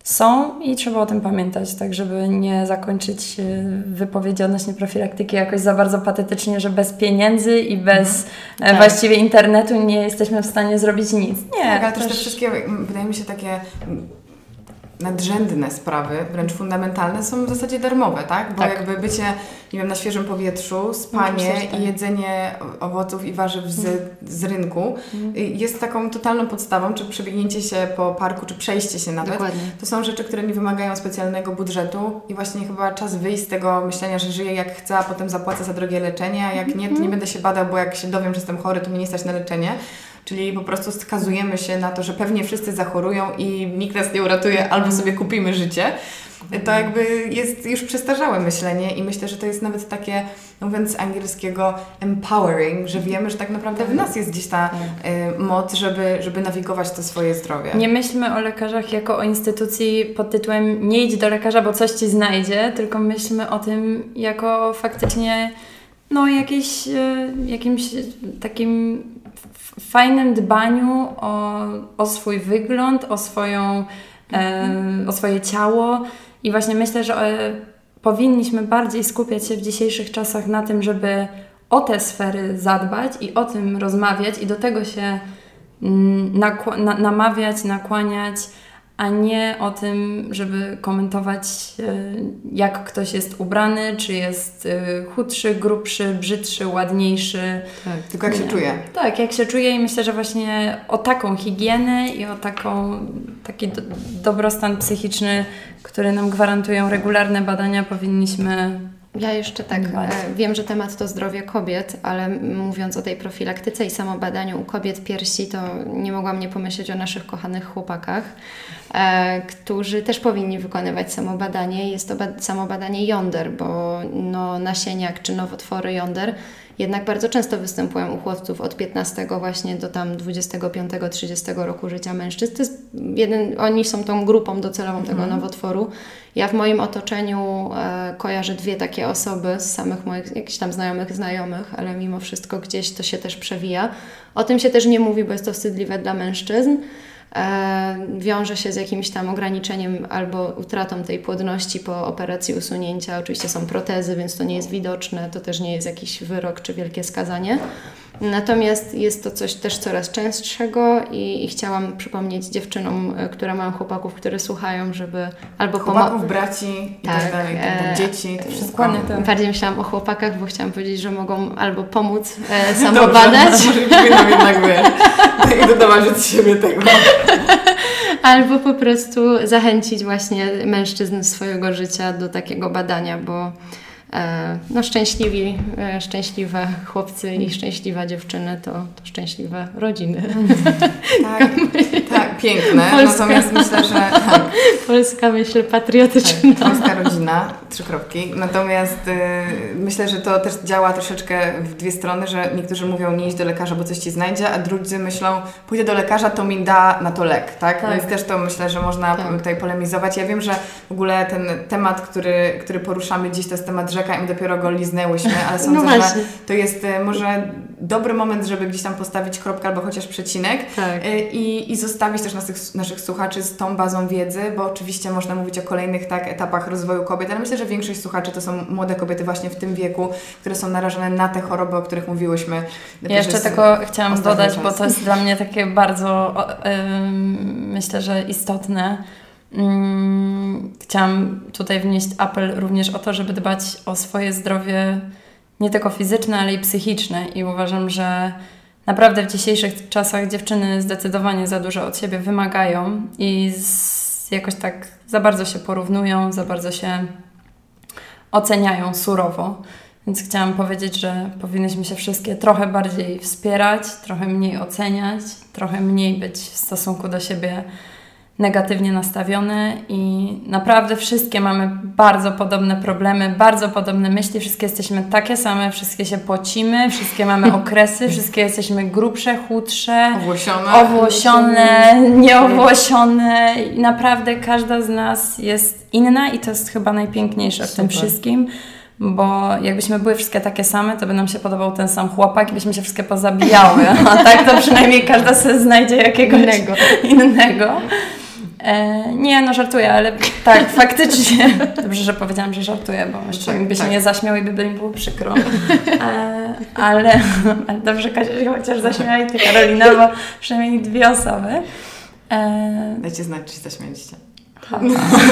są i trzeba o tym pamiętać, tak żeby nie zakończyć e, wypowiedzi odnośnie profilaktyki jakoś za bardzo patetycznie, że bez pieniędzy i bez mhm. tak. właściwie internetu nie jesteśmy w stanie zrobić nic. Nie. Tak, ale też, też te wszystkie, wydaje mi się, takie nadrzędne sprawy, wręcz fundamentalne, są w zasadzie darmowe, tak? Bo tak. jakby bycie, nie wiem, na świeżym powietrzu, spanie no, i jedzenie owoców i warzyw z, mm. z rynku mm. jest taką totalną podstawą, czy przebiegnięcie się po parku, czy przejście się nawet. Dokładnie. To są rzeczy, które nie wymagają specjalnego budżetu i właśnie chyba czas wyjść z tego myślenia, że żyję jak chcę, a potem zapłacę za drogie leczenie, a jak nie, to nie mhm. będę się badał, bo jak się dowiem, że jestem chory, to mnie nie stać na leczenie. Czyli po prostu skazujemy się na to, że pewnie wszyscy zachorują i nikt nas nie uratuje, albo sobie kupimy życie. To jakby jest już przestarzałe myślenie i myślę, że to jest nawet takie, mówiąc z angielskiego, empowering, że wiemy, że tak naprawdę w nas jest gdzieś ta y, moc, żeby, żeby nawigować to swoje zdrowie. Nie myślmy o lekarzach jako o instytucji pod tytułem nie idź do lekarza, bo coś Ci znajdzie, tylko myślmy o tym jako faktycznie no jakieś, y, jakimś takim fajnym dbaniu o, o swój wygląd, o, swoją, e, o swoje ciało. I właśnie myślę, że e, powinniśmy bardziej skupiać się w dzisiejszych czasach na tym, żeby o te sfery zadbać i o tym rozmawiać i do tego się mm, na, namawiać, nakłaniać a nie o tym, żeby komentować, e, jak ktoś jest ubrany, czy jest e, chudszy, grubszy, brzydszy, ładniejszy. Tak, tylko jak się czuje. Tak, jak się czuje i myślę, że właśnie o taką higienę i o taką, taki do, dobrostan psychiczny, który nam gwarantują regularne badania, powinniśmy ja jeszcze tak, e, wiem, że temat to zdrowie kobiet, ale mówiąc o tej profilaktyce i samobadaniu u kobiet piersi, to nie mogłam nie pomyśleć o naszych kochanych chłopakach, e, którzy też powinni wykonywać samobadanie. Jest to samobadanie jąder, bo no, nasieniak czy nowotwory jąder jednak bardzo często występują u chłopców od 15 właśnie do tam 25-30 roku życia mężczyzn. To jest jeden, oni są tą grupą docelową tego mhm. nowotworu. Ja w moim otoczeniu e, kojarzę dwie takie osoby z samych moich jakichś tam znajomych znajomych, ale mimo wszystko gdzieś to się też przewija. O tym się też nie mówi, bo jest to wstydliwe dla mężczyzn. E, wiąże się z jakimś tam ograniczeniem albo utratą tej płodności po operacji usunięcia. Oczywiście są protezy, więc to nie jest widoczne, to też nie jest jakiś wyrok czy wielkie skazanie. Natomiast jest to coś też coraz częstszego i, i chciałam przypomnieć dziewczynom, e, które mają chłopaków, które słuchają, żeby albo Chłopaków, braci i tak, tak dalej, tak, e, dzieci, to wszystko. Tak. Bardziej myślałam o chłopakach, bo chciałam powiedzieć, że mogą albo pomóc e, samobadać. Dobrze, może jednak wiesz, i dodawać od siebie tego. albo po prostu zachęcić właśnie mężczyzn swojego życia do takiego badania, bo E, no, szczęśliwi, e, szczęśliwe chłopcy i szczęśliwa dziewczyny to, to szczęśliwe rodziny. Tak, tak piękne. Polska, Natomiast myślę, że. Tak. Polska myśl patriotyczna. Tak, polska rodzina, trzy kropki. Natomiast y, myślę, że to też działa troszeczkę w dwie strony, że niektórzy mówią nie idź do lekarza, bo coś ci znajdzie, a drudzy myślą pójdę do lekarza, to mi da na to lek, tak? tak. Więc też to myślę, że można tak. tutaj polemizować. Ja wiem, że w ogóle ten temat, który, który poruszamy dziś, to jest temat rzeka i dopiero go liznęłyśmy, ale sądzę, no że to jest e, może dobry moment, żeby gdzieś tam postawić kropkę albo chociaż przecinek tak. E, i, i zostawić też naszych, naszych słuchaczy z tą bazą wiedzy, bo oczywiście można mówić o kolejnych tak etapach rozwoju kobiet, ale myślę, że większość słuchaczy to są młode kobiety właśnie w tym wieku, które są narażone na te choroby, o których mówiłyśmy. Ja jeszcze tylko chciałam dodać, czas. bo to jest dla mnie takie bardzo yy, myślę, że istotne, chciałam tutaj wnieść apel również o to, żeby dbać o swoje zdrowie nie tylko fizyczne, ale i psychiczne. I uważam, że naprawdę w dzisiejszych czasach dziewczyny zdecydowanie za dużo od siebie wymagają i z, jakoś tak za bardzo się porównują, za bardzo się oceniają surowo. Więc chciałam powiedzieć, że powinnyśmy się wszystkie trochę bardziej wspierać, trochę mniej oceniać, trochę mniej być w stosunku do siebie negatywnie nastawione i naprawdę wszystkie mamy bardzo podobne problemy, bardzo podobne myśli, wszystkie jesteśmy takie same, wszystkie się pocimy, wszystkie mamy okresy, wszystkie jesteśmy grubsze, chudsze, owłosione, owłosione nieowłosione i naprawdę każda z nas jest inna i to jest chyba najpiękniejsze w tym wszystkim bo jakbyśmy były wszystkie takie same, to by nam się podobał ten sam chłopak i byśmy się wszystkie pozabijały, a tak to przynajmniej każda sobie znajdzie jakiegoś innego. innego. E, nie, no żartuję, ale tak, faktycznie. Dobrze, że powiedziałam, że żartuję, bo jeszcze tak, by się tak. nie zaśmiał i by mi było przykro. E, ale, ale dobrze, Kasia się chociaż zaśmiała i Ty, Karolina, bo przynajmniej dwie osoby. E, Dajcie znać, czy się zaśmialiście.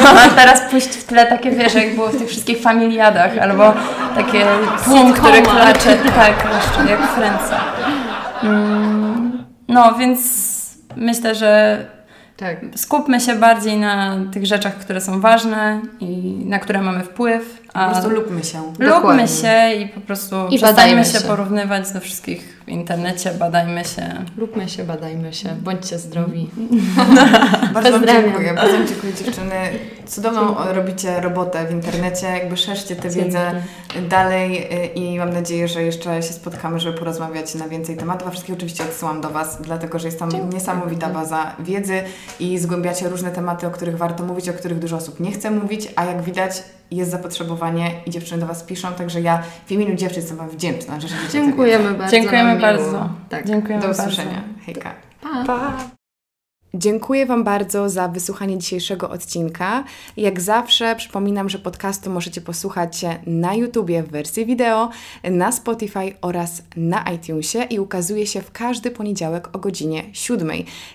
A teraz puść w tle takie, wiesz, jak było w tych wszystkich familiadach, albo takie tłum, który klacze, tak, jeszcze jak w Fręce. Mm, no, więc myślę, że tak. Skupmy się bardziej na tych rzeczach, które są ważne i na które mamy wpływ. A po prostu lubmy się. Lubmy Dokładnie. się i po prostu I przestańmy się, się porównywać do wszystkich w internecie, badajmy się. Lubmy się, badajmy się, bądźcie zdrowi. bardzo Wam dziękuję, bardzo Wam dziękuję dziewczyny. Cudowną robicie robotę w internecie, jakby szerzcie tę wiedzę dalej y, i mam nadzieję, że jeszcze się spotkamy, żeby porozmawiać na więcej tematów. A wszystkich oczywiście odsyłam do Was, dlatego że jest tam dziękuję. niesamowita baza wiedzy i zgłębiacie różne tematy, o których warto mówić, o których dużo osób nie chce mówić, a jak widać jest zapotrzebowanie i dziewczyny do Was piszą, także ja w imieniu dziewczyn jestem Wam wdzięczna, że Dziękujemy bardzo. Dziękujemy bardzo. Tak. Dziękujemy do usłyszenia. Bardzo. Hejka. Pa. pa. Dziękuję Wam bardzo za wysłuchanie dzisiejszego odcinka. Jak zawsze przypominam, że podcastu możecie posłuchać na YouTubie w wersji wideo, na Spotify oraz na iTunesie i ukazuje się w każdy poniedziałek o godzinie 7.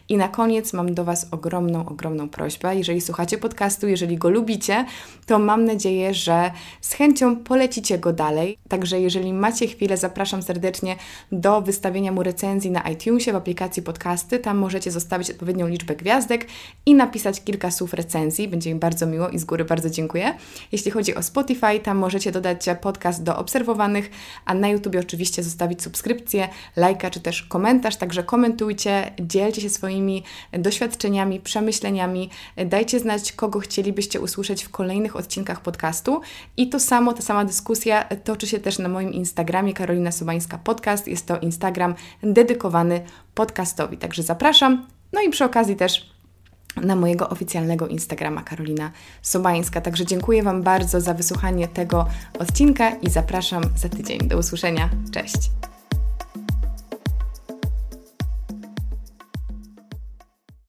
I na koniec mam do Was ogromną, ogromną prośbę. Jeżeli słuchacie podcastu, jeżeli go lubicie, to mam nadzieję, że z chęcią polecicie go dalej. Także jeżeli macie chwilę, zapraszam serdecznie do wystawienia mu recenzji na iTunesie w aplikacji podcasty. Tam możecie zostawić odpowiednią odpowiednią liczbę gwiazdek i napisać kilka słów recenzji. Będzie mi bardzo miło i z góry bardzo dziękuję. Jeśli chodzi o Spotify, tam możecie dodać podcast do obserwowanych, a na YouTube oczywiście zostawić subskrypcję, lajka czy też komentarz. Także komentujcie, dzielcie się swoimi doświadczeniami, przemyśleniami, dajcie znać, kogo chcielibyście usłyszeć w kolejnych odcinkach podcastu. I to samo, ta sama dyskusja toczy się też na moim Instagramie Karolina Sobańska Podcast. Jest to Instagram dedykowany podcastowi. Także zapraszam. No i przy okazji też na mojego oficjalnego Instagrama Karolina Sobańska. Także dziękuję Wam bardzo za wysłuchanie tego odcinka i zapraszam za tydzień. Do usłyszenia. Cześć!